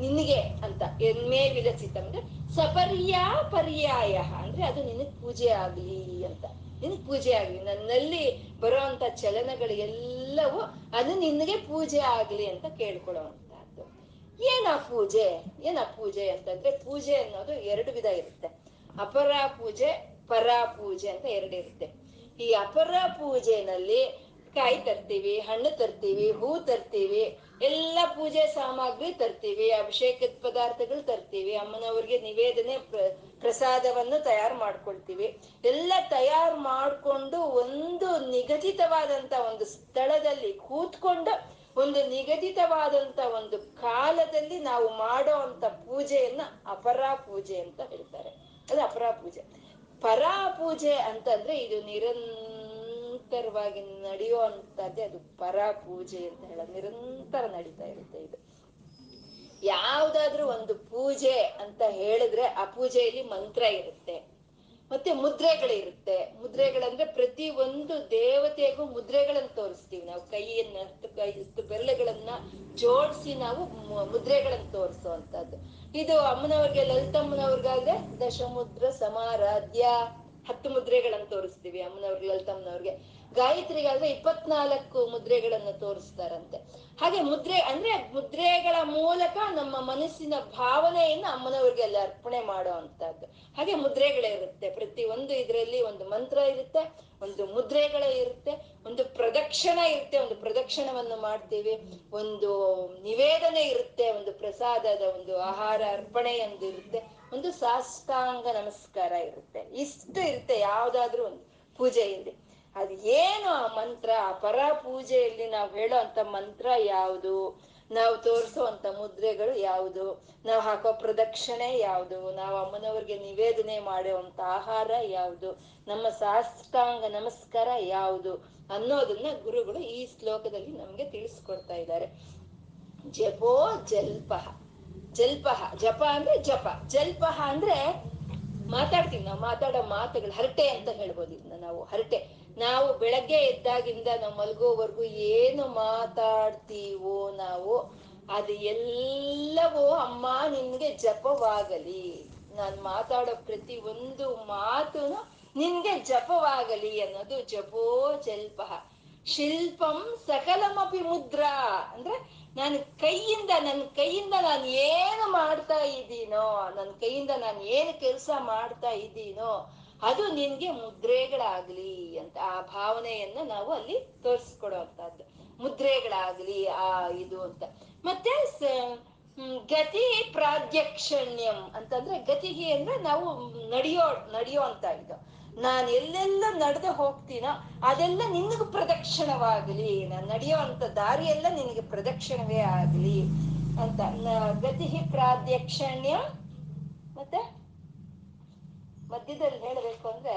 ನಿನಗೆ ಅಂತ ಎನ್ಮೇ ವಿರಚಿತ, ಅಂದ್ರೆ ಸಪರ್ಯಾ ಪರ್ಯಾಯ, ಅಂದ್ರೆ ಅದು ನಿನಗೆ ಪೂಜೆ ಆಗ್ಲಿ ಅಂತ. ನಿನಗ್ ಪೂಜೆ ಆಗ್ಲಿ, ನನ್ನಲ್ಲಿ ಬರೋ ಅಂತ ಚಲನಗಳು ಎಲ್ಲವೂ ಅದು ನಿನಗೆ ಪೂಜೆ ಆಗ್ಲಿ ಅಂತ ಕೇಳ್ಕೊಳ್ಳುವಂತಹದ್ದು. ಏನ ಪೂಜೆ? ಏನ ಪೂಜೆ ಅಂತಂದ್ರೆ ಪೂಜೆ ಅನ್ನೋದು ಎರಡು ವಿಧ ಇರುತ್ತೆ. ಅಪರ ಪೂಜೆ, ಪರ ಪೂಜೆ ಅಂತ ಎರಡು ಇರುತ್ತೆ. ಈ ಅಪರ ಪೂಜೆನಲ್ಲಿ ಕಾಯಿ ತರ್ತೀವಿ, ಹಣ್ಣು ತರ್ತೀವಿ, ಹೂ ತರ್ತೀವಿ, ಎಲ್ಲ ಪೂಜೆ ಸಾಮಗ್ರಿ ತರ್ತೀವಿ ಅಭಿಷೇಕದ ಪದಾರ್ಥಗಳು ತರ್ತೀವಿ, ಅಮ್ಮನವ್ರಿಗೆ ನಿವೇದನೆ ಪ್ರ- ಪ್ರಸಾದವನ್ನು ತಯಾರು ಮಾಡ್ಕೊಳ್ತೀವಿ. ಎಲ್ಲ ತಯಾರು ಮಾಡ್ಕೊಂಡು ಒಂದು ನಿಗದಿತವಾದಂತ ಒಂದು ಸ್ಥಳದಲ್ಲಿ ಕೂತ್ಕೊಂಡು ಒಂದು ನಿಗದಿತವಾದಂತ ಒಂದು ಕಾಲದಲ್ಲಿ ನಾವು ಮಾಡೋ ಅಂತ ಪೂಜೆಯನ್ನ ಅಪರ ಪೂಜೆ ಅಂತ ಹೇಳ್ತಾರೆ. ಅದು ಅಪರ ಪೂಜೆ. ಪರಾ ಪೂಜೆ ಅಂತಂದ್ರೆ ಇದು ನಿರಂತರವಾಗಿ ನಡೆಯೋ ಅಂತದ್ದೇ ಅದು ಪರ ಪೂಜೆ ಅಂತ ಹೇಳೋದು. ನಿರಂತರ ನಡೀತಾ ಇರುತ್ತೆ ಇದು. ಯಾವ್ದಾದ್ರೂ ಒಂದು ಪೂಜೆ ಅಂತ ಹೇಳಿದ್ರೆ ಆ ಪೂಜೆಯಲ್ಲಿ ಮಂತ್ರ ಇರುತ್ತೆ. ಮತ್ತೆ ಮುದ್ರೆಗಳಿರುತ್ತೆ. ಮುದ್ರೆಗಳಂದ್ರೆ ಪ್ರತಿ ಒಂದು ದೇವತೆಗೂ ಮುದ್ರೆಗಳನ್ನ ತೋರಿಸ್ತೀವಿ ನಾವು. ಕೈಯನ್ನ ಕೈ ಇಷ್ಟು ಬೆರಳುಗಳನ್ನ ಜೋಡಿಸಿ ನಾವು ಮುದ್ರೆಗಳನ್ನ ತೋರಿಸುವಂತದ್ದು ಇದು ಅಮ್ಮನವ್ರಿಗೆ, ಲಲಿತಮ್ಮನವ್ರಿಗಾದ್ರೆ ದಶಮುದ್ರ ಸಮಾರಾಧ್ಯ ಹತ್ತು ಮುದ್ರೆಗಳನ್ನ ತೋರಿಸ್ತೀವಿ ಅಮ್ಮನವ್ರಿಗೆ, ಲಲಿತಮ್ಮನವ್ರಿಗೆ. ಗಾಯತ್ರಿಗಾದ್ರೆ ಇಪ್ಪತ್ನಾಲ್ಕು ಮುದ್ರೆಗಳನ್ನು ತೋರಿಸ್ತಾರಂತೆ. ಹಾಗೆ ಮುದ್ರೆ, ಅಂದ್ರೆ ಮುದ್ರೆಗಳ ಮೂಲಕ ನಮ್ಮ ಮನಸ್ಸಿನ ಭಾವನೆಯನ್ನು ಅಮ್ಮನವ್ರಿಗೆ ಅಲ್ಲಿ ಅರ್ಪಣೆ ಮಾಡೋ ಅಂತದ್ದು ಹಾಗೆ ಮುದ್ರೆಗಳಿರುತ್ತೆ ಪ್ರತಿ ಒಂದು ಇದರಲ್ಲಿ ಒಂದು ಮಂತ್ರ ಇರುತ್ತೆ, ಒಂದು ಮುದ್ರೆಗಳೇ ಇರುತ್ತೆ, ಒಂದು ಪ್ರದಕ್ಷಿಣ ಇರುತ್ತೆ, ಒಂದು ಪ್ರದಕ್ಷಿಣವನ್ನು ಮಾಡ್ತೀವಿ. ಒಂದು ನಿವೇದನೆ ಇರುತ್ತೆ, ಒಂದು ಪ್ರಸಾದದ ಒಂದು ಆಹಾರ ಅರ್ಪಣೆ ಎಂದು ಇರುತ್ತೆ. ಒಂದು ಸಾಷ್ಟಾಂಗ ನಮಸ್ಕಾರ ಇರುತ್ತೆ. ಇಷ್ಟು ಇರುತ್ತೆ ಯಾವ್ದಾದ್ರೂ ಒಂದು ಪೂಜೆಯಲ್ಲಿ. ಅದು ಏನು ಆ ಮಂತ್ರ? ಆ ಪರ ಪೂಜೆಯಲ್ಲಿ ನಾವು ಹೇಳೋ ಅಂತ ಮಂತ್ರ ಯಾವುದು? ನಾವು ಅಂತ ಮುದ್ರೆಗಳು ಯಾವುದು? ನಾವು ಹಾಕೋ ಪ್ರದಕ್ಷಿಣೆ ಯಾವುದು? ನಾವು ಅಮ್ಮನವ್ರಿಗೆ ನಿವೇದನೆ ಮಾಡುವಂತ ಆಹಾರ ಯಾವುದು? ನಮ್ಮ ಸಾಷ್ಟಾಂಗ ನಮಸ್ಕಾರ ಯಾವುದು? ಅನ್ನೋದನ್ನ ಗುರುಗಳು ಈ ಶ್ಲೋಕದಲ್ಲಿ ನಮ್ಗೆ ತಿಳಿಸ್ಕೊಡ್ತಾ ಇದ್ದಾರೆ. ಜಪೋ ಜಲ್ಪಃ. ಜಲ್ಪಹ ಜಪ ಅಂದ್ರೆ ಜಪ. ಜಲ್ಪಃ ಅಂದ್ರೆ ಮಾತಾಡ್ತೀವಿ ನಾವು ಮಾತಾಡೋ ಮಾತುಗಳು ಹರಟೆ ಅಂತ ಹೇಳ್ಬೋದು ಇದನ್ನ ನಾವು. ಹರಟೆ. ನಾವು ಬೆಳಗ್ಗೆ ಎದ್ದಾಗಿಂದ ನಾವು ಮಲಗೋವರೆಗೂ ಏನು ಮಾತಾಡ್ತೀವೋ ನಾವು, ಅದು ಎಲ್ಲವೂ ಅಮ್ಮ ನಿನ್ಗೆ ಜಪವಾಗಲಿ. ನಾನ್ ಮಾತಾಡೋ ಪ್ರತಿ ಒಂದು ಮಾತು ನಿನ್ಗೆ ಜಪವಾಗಲಿ ಅನ್ನೋದು ಜಪೋ ಜಲ್ಪ ಶಿಲ್ಪಂ ಸಕಲಮಪಿ ಮುದ್ರಾ. ಅಂದ್ರೆ ನಾನು ಕೈಯಿಂದ, ನನ್ನ ಕೈಯಿಂದ ನಾನು ಏನು ಮಾಡ್ತಾ ಇದ್ದೀನೋ, ನನ್ನ ಕೈಯಿಂದ ನಾನು ಏನು ಕೆಲಸ ಮಾಡ್ತಾ ಇದ್ದೀನೋ ಅದು ನಿನ್ಗೆ ಮುದ್ರೆಗಳಾಗ್ಲಿ ಅಂತ ಆ ಭಾವನೆಯನ್ನ ನಾವು ಅಲ್ಲಿ ತೋರಿಸ್ಕೊಡುವಂತಹದ್ದು. ಮುದ್ರೆಗಳಾಗ್ಲಿ, ಆ ಇದು ಅಂತ. ಮತ್ತೆ ಗತಿ ಪ್ರಾಧ್ಯಕ್ಷಣ್ಯಂ ಅಂತಂದ್ರೆ ಗತಿಗೆ ಅಂದ್ರೆ ನಾವು ನಡೆಯೋ ನಡೆಯೋ ಅಂತ ಇದು. ನಾನು ಎಲ್ಲೆಲ್ಲ ನಡೆದು ಹೋಗ್ತೀನೋ ಅದೆಲ್ಲ ನಿನಗೆ ಪ್ರದಕ್ಷಿಣವಾಗಲಿ, ನಾನು ನಡೆಯೋ ಅಂತ ದಾರಿ ಎಲ್ಲ ನಿನಗೆ ಪ್ರದಕ್ಷಿಣವೇ ಆಗ್ಲಿ ಅಂತ. ಗತಿ ಪ್ರಾಧ್ಯಕ್ಷಣ್ಯ ಮತ್ತೆ ಮಧ್ಯದಲ್ಲಿ ಹೇಳಬೇಕು ಅಂದ್ರೆ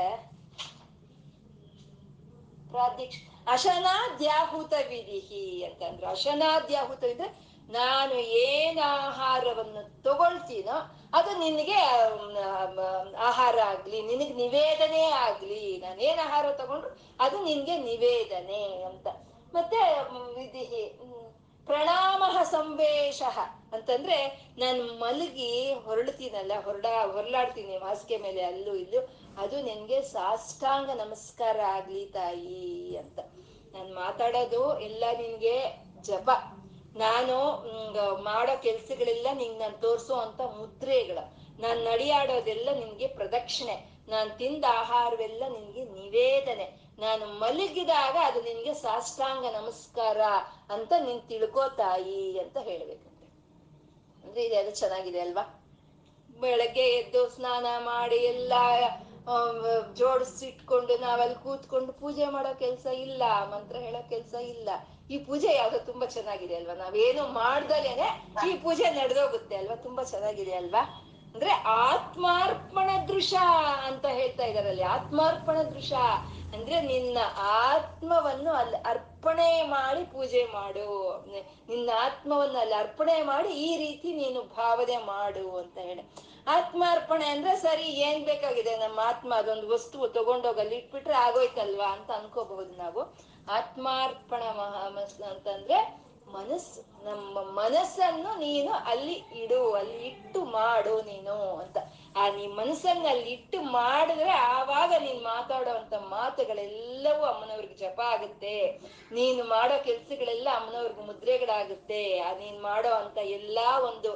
ಪ್ರಾಧ್ಯಕ್ಷ ಅಶನಾದ್ಯಾಹುತ ವಿಧಿಹಿ ಅಂತಂದ್ರು. ಅಶನಾದ್ಯಾಹುತ ಇದ್ರೆ ನಾನು ಏನ್ ಆಹಾರವನ್ನು ತಗೊಳ್ತೀನೋ ಅದು ನಿನಗೆ ಆಹಾರ ಆಗ್ಲಿ, ನಿನಗೆ ನಿವೇದನೆ ಆಗ್ಲಿ. ನಾನು ಏನ್ ಆಹಾರ ತಗೊಂಡ್ರು ಅದು ನಿನ್ಗೆ ನಿವೇದನೆ ಅಂತ. ಮತ್ತೆ ವಿಧಿಹಿ ಪ್ರಣಾಮ ಸಂವೇಶ ಅಂತಂದ್ರೆ ನಾನು ಮಲಗಿ ಹೊರಡ್ತೀನಲ್ಲ, ಹೊರಡ ಹೊರಲಾಡ್ತೀನಿ ಹಾಸಿಗೆ ಮೇಲೆ ಅಲ್ಲೂ ಇಲ್ಲೂ. ಅದು ನಿನ್ಗೆ ಸಾಷ್ಟಾಂಗ ನಮಸ್ಕಾರ ಆಗ್ಲಿ ತಾಯಿ ಅಂತ. ನಾನು ಮಾತಾಡೋದು ಎಲ್ಲ ನಿನ್ಗೆ ಜಪ. ನಾನು ಮಾಡೋ ಕೆಲ್ಸಗಳೆಲ್ಲ ನಿಂಗೆ ನಾನು ತೋರಿಸೋ ಅಂತ ಮುದ್ರೆಗಳು. ನಾನ್ ನಡಿಯಾಡೋದೆಲ್ಲ ನಿನ್ಗೆ ಪ್ರದಕ್ಷಿಣೆ. ನಾನ್ ತಿಂದ ಆಹಾರವೆಲ್ಲ ನಿನ್ಗೆ ನಿವೇದನೆ. ನಾನು ಮಲಗಿದಾಗ ಅದು ನಿನ್ಗೆ ಸಾಷ್ಟಾಂಗ ನಮಸ್ಕಾರ ಅಂತ ನೀನ್ ತಿಳ್ಕೋ ತಾಯಿ ಅಂತ ಹೇಳ್ಬೇಕಂತೆ ಅಂದ್ರೆ ಇದೆಲ್ಲ ಚೆನ್ನಾಗಿದೆ ಅಲ್ವಾ? ಬೆಳಗ್ಗೆ ಎದ್ದು ಸ್ನಾನ ಮಾಡಿ ಎಲ್ಲ ಜೋಡಿಸಿಟ್ಕೊಂಡು ನಾವಲ್ಲಿ ಕೂತ್ಕೊಂಡು ಪೂಜೆ ಮಾಡೋ ಕೆಲ್ಸ ಇಲ್ಲ, ಮಂತ್ರ ಹೇಳೋ ಕೆಲ್ಸ ಇಲ್ಲ. ಈ ಪೂಜೆ ಯಾವ್ದೋ ತುಂಬಾ ಚೆನ್ನಾಗಿದೆ ಅಲ್ವಾ? ನಾವೇನು ಮಾಡ್ದಲೇನೆ ಈ ಪೂಜೆ ನಡೆದೋಗುತ್ತೆ ಅಲ್ವಾ? ತುಂಬಾ ಚೆನ್ನಾಗಿದೆ ಅಲ್ವಾ? ಅಂದ್ರೆ ಆತ್ಮಾರ್ಪಣ ದೃಶ ಅಂತ ಹೇಳ್ತಾ ಇದಾರಲ್ಲಿ ಆತ್ಮಾರ್ಪಣ ದೃಶ ಅಂದ್ರೆ ನಿನ್ನ ಆತ್ಮವನ್ನು ಅಲ್ಲಿ ಅರ್ಪಣೆ ಮಾಡಿ ಪೂಜೆ ಮಾಡು. ನಿನ್ನ ಆತ್ಮವನ್ನ ಅಲ್ಲಿ ಅರ್ಪಣೆ ಮಾಡಿ ಈ ರೀತಿ ನೀನು ಭಾವನೆ ಮಾಡು ಅಂತ ಹೇಳಿ. ಆತ್ಮಾರ್ಪಣೆ ಅಂದ್ರೆ ಸರಿ, ಏನ್ ಬೇಕಾಗಿದೆ? ನಮ್ಮ ಆತ್ಮ ಅದೊಂದು ವಸ್ತು ತಗೊಂಡೋಗಿ ಅಲ್ಲಿ ಇಟ್ಬಿಟ್ರೆ ಆಗೋಯ್ತಲ್ವಾ ಅಂತ ಅನ್ಕೋಬಹುದು ನಾವು. ಆತ್ಮಾರ್ಪಣ ಮಹಾಮಸ್ ಅಂತಂದ್ರೆ ಮನಸ್ಸು. ನಮ್ಮ ಮನಸ್ಸನ್ನು ನೀನು ಅಲ್ಲಿ ಇಡು, ಅಲ್ಲಿ ಇಟ್ಟು ಮಾಡು ನೀನು ಅಂತ. ಆ ನೀ ಮನಸ್ಸನ್ನ ಅಲ್ಲಿ ಇಟ್ಟು ಮಾಡಿದ್ರೆ ಆವಾಗ ನೀನ್ ಮಾತಾಡುವಂತ ಮಾತುಗಳೆಲ್ಲವೂ ಅಮ್ಮನವ್ರಿಗೆ ಜಪ ಆಗುತ್ತೆ. ನೀನು ಮಾಡೋ ಕೆಲ್ಸಗಳೆಲ್ಲ ಅಮ್ಮನವ್ರಿಗೆ ಮುದ್ರೆಗಳಾಗುತ್ತೆ. ಆ ನೀನ್ ಮಾಡೋ ಅಂತ ಎಲ್ಲಾ ಒಂದು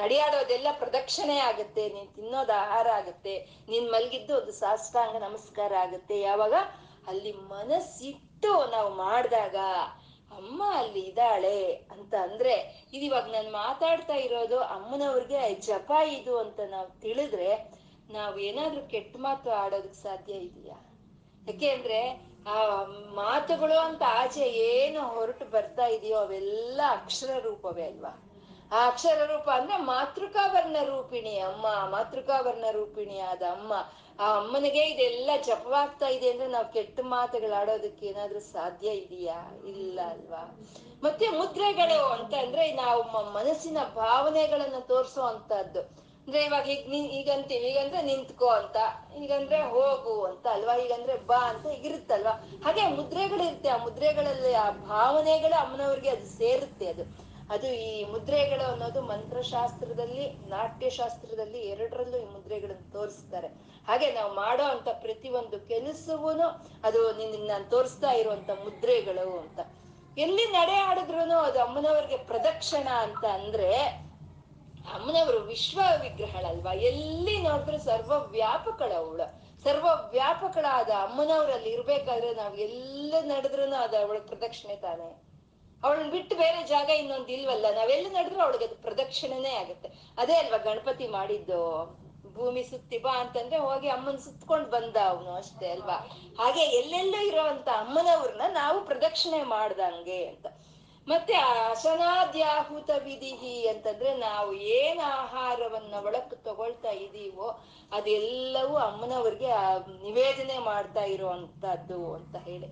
ನಡೆಯಾಡೋದೆಲ್ಲ ಪ್ರದಕ್ಷಿಣೆ ಆಗುತ್ತೆ, ನೀನ್ ತಿನ್ನೋದು ಆಹಾರ ಆಗುತ್ತೆ, ನೀನ್ ಮಲಗಿದ್ದು ಒಂದು ಸಾಷ್ಟಾಂಗ ನಮಸ್ಕಾರ ಆಗುತ್ತೆ. ಯಾವಾಗ? ಅಲ್ಲಿ ಮನಸ್ಸಿಟ್ಟು ನಾವು ಮಾಡಿದಾಗ ಅಮ್ಮ ಅಲ್ಲಿ ಇದ್ದಾಳೆ ಅಂತ ಅಂದ್ರೆ ಇದಿವಾಗ ನಾನು ಮಾತಾಡ್ತಾ ಇರೋದು ಅಮ್ಮನವ್ರಿಗೆ ಜಪ ಇದು ಅಂತ ನಾವು ತಿಳಿದ್ರೆ ನಾವು ಏನಾದ್ರೂ ಕೆಟ್ಟ ಮಾತು ಆಡೋದಕ್ ಸಾಧ್ಯ ಇದೆಯಾ? ಯಾಕೆ ಅಂದ್ರೆ, ಆ ಮಾತುಗಳು ಅಂತ ಆಚೆ ಏನು ಹೊರಟು ಬರ್ತಾ ಇದೆಯೋ ಅವೆಲ್ಲ ಅಕ್ಷರ ರೂಪವೇ ಅಲ್ವಾ? ಆ ಅಕ್ಷರ ರೂಪ ಅಂದ್ರೆ ಮಾತೃಕಾವರ್ಣ ರೂಪಿಣಿ ಅಮ್ಮ ಮಾತೃಕಾವರ್ಣ ರೂಪಿಣಿ ಆದ ಅಮ್ಮ. ಆ ಅಮ್ಮನಿಗೆ ಇದೆಲ್ಲ ಜಪವಾಗ್ತಾ ಇದೆ ಅಂದ್ರೆ ನಾವು ಕೆಟ್ಟ ಮಾತುಗಳಾಡೋದಕ್ಕೆ ಏನಾದ್ರೂ ಸಾಧ್ಯ ಇದೆಯಾ? ಇಲ್ಲ ಅಲ್ವಾ? ಮತ್ತೆ ಮುದ್ರೆಗಳು ಅಂತ ಅಂದ್ರೆ ನಾವು ಮನಸ್ಸಿನ ಭಾವನೆಗಳನ್ನ ತೋರಿಸೋ ಅಂದ್ರೆ ಇವಾಗ ಈಗ ನೀ ಈಗಂತೀವಿ, ಈಗಂದ್ರೆ ನಿಂತ್ಕೋ ಅಂತ, ಈಗಂದ್ರೆ ಹೋಗು ಅಂತ ಅಲ್ವಾ? ಈಗಂದ್ರೆ ಬಾ ಅಂತ ಈಗಿರುತ್ತಲ್ವಾ ಹಾಗೆ ಮುದ್ರೆಗಳಿರುತ್ತೆ. ಆ ಮುದ್ರೆಗಳಲ್ಲಿ ಆ ಭಾವನೆಗಳು ಅಮ್ಮನವ್ರಿಗೆ ಅದು ಸೇರುತ್ತೆ ಅದು. ಅದು ಈ ಮುದ್ರೆಗಳು ಅನ್ನೋದು ಮಂತ್ರಶಾಸ್ತ್ರದಲ್ಲಿ, ನಾಟ್ಯಶಾಸ್ತ್ರದಲ್ಲಿ ಎರಡರಲ್ಲೂ ಈ ಮುದ್ರೆಗಳನ್ನು ತೋರಿಸ್ತಾರೆ. ಹಾಗೆ ನಾವು ಮಾಡೋ ಅಂತ ಪ್ರತಿ ಒಂದು ಕೆಲಸವೂನು ಅದು ನಿನ್ನ ನಾನು ತೋರಿಸ್ತಾ ಇರುವಂತ ಮುದ್ರೆಗಳು ಅಂತ. ಎಲ್ಲಿ ನಡೆ ಆಡಿದ್ರು ಅದು ಅಮ್ಮನವ್ರಿಗೆ ಪ್ರದಕ್ಷಿಣ ಅಂತ ಅಂದ್ರೆ, ಅಮ್ಮನವರು ವಿಶ್ವ ವಿಗ್ರಹಳಲ್ವಾ ಎಲ್ಲಿ ನೋಡಿದ್ರು ಸರ್ವ ವ್ಯಾಪಕಳವಳು ಸರ್ವ ವ್ಯಾಪಕಳಾದ ಅಮ್ಮನವರಲ್ಲಿ ಇರ್ಬೇಕಾದ್ರೆ ನಾವು ಎಲ್ಲ ನಡೆದ್ರು ಅದು ಅವಳ ಪ್ರದಕ್ಷಿಣೆ ತಾನೆ. ಅವಳನ್ನ ಬಿಟ್ಟು ಬೇರೆ ಜಾಗ ಇನ್ನೊಂದು ಇಲ್ವಲ್ಲ? ನಾವೆಲ್ಲ ನಡೆದ್ರು ಅವಳಿಗೆ ಅದು ಪ್ರದಕ್ಷಿಣೆನೇ ಆಗುತ್ತೆ. ಅದೇ ಅಲ್ವಾ ಗಣಪತಿ ಮಾಡಿದ್ದು? ಭೂಮಿ ಸುತ್ತಿ ಬಾ ಅಂತಂದ್ರೆ ಹೋಗಿ ಅಮ್ಮನ್ ಸುತ್ಕೊಂಡ್ ಬಂದ ಅವನು ಅಷ್ಟೇ ಅಲ್ವಾ? ಹಾಗೆ ಎಲ್ಲೆಲ್ಲೋ ಇರೋಂತ ಅಮ್ಮನವ್ರನ್ನ ನಾವು ಪ್ರದಕ್ಷಿಣೆ ಮಾಡ್ದಂಗೆ ಅಂತ. ಮತ್ತೆ ಅಶನಾದ್ಯಾಹುತ ವಿಧಿಹಿ ಅಂತಂದ್ರೆ ನಾವು ಏನ್ ಆಹಾರವನ್ನ ಒಳಕ್ ತಗೊಳ್ತಾ ಇದೀವೋ ಅದೆಲ್ಲವೂ ಅಮ್ಮನವ್ರಿಗೆ ನಿವೇದನೆ ಮಾಡ್ತಾ ಇರುವಂತದ್ದು ಅಂತ ಹೇಳಿ.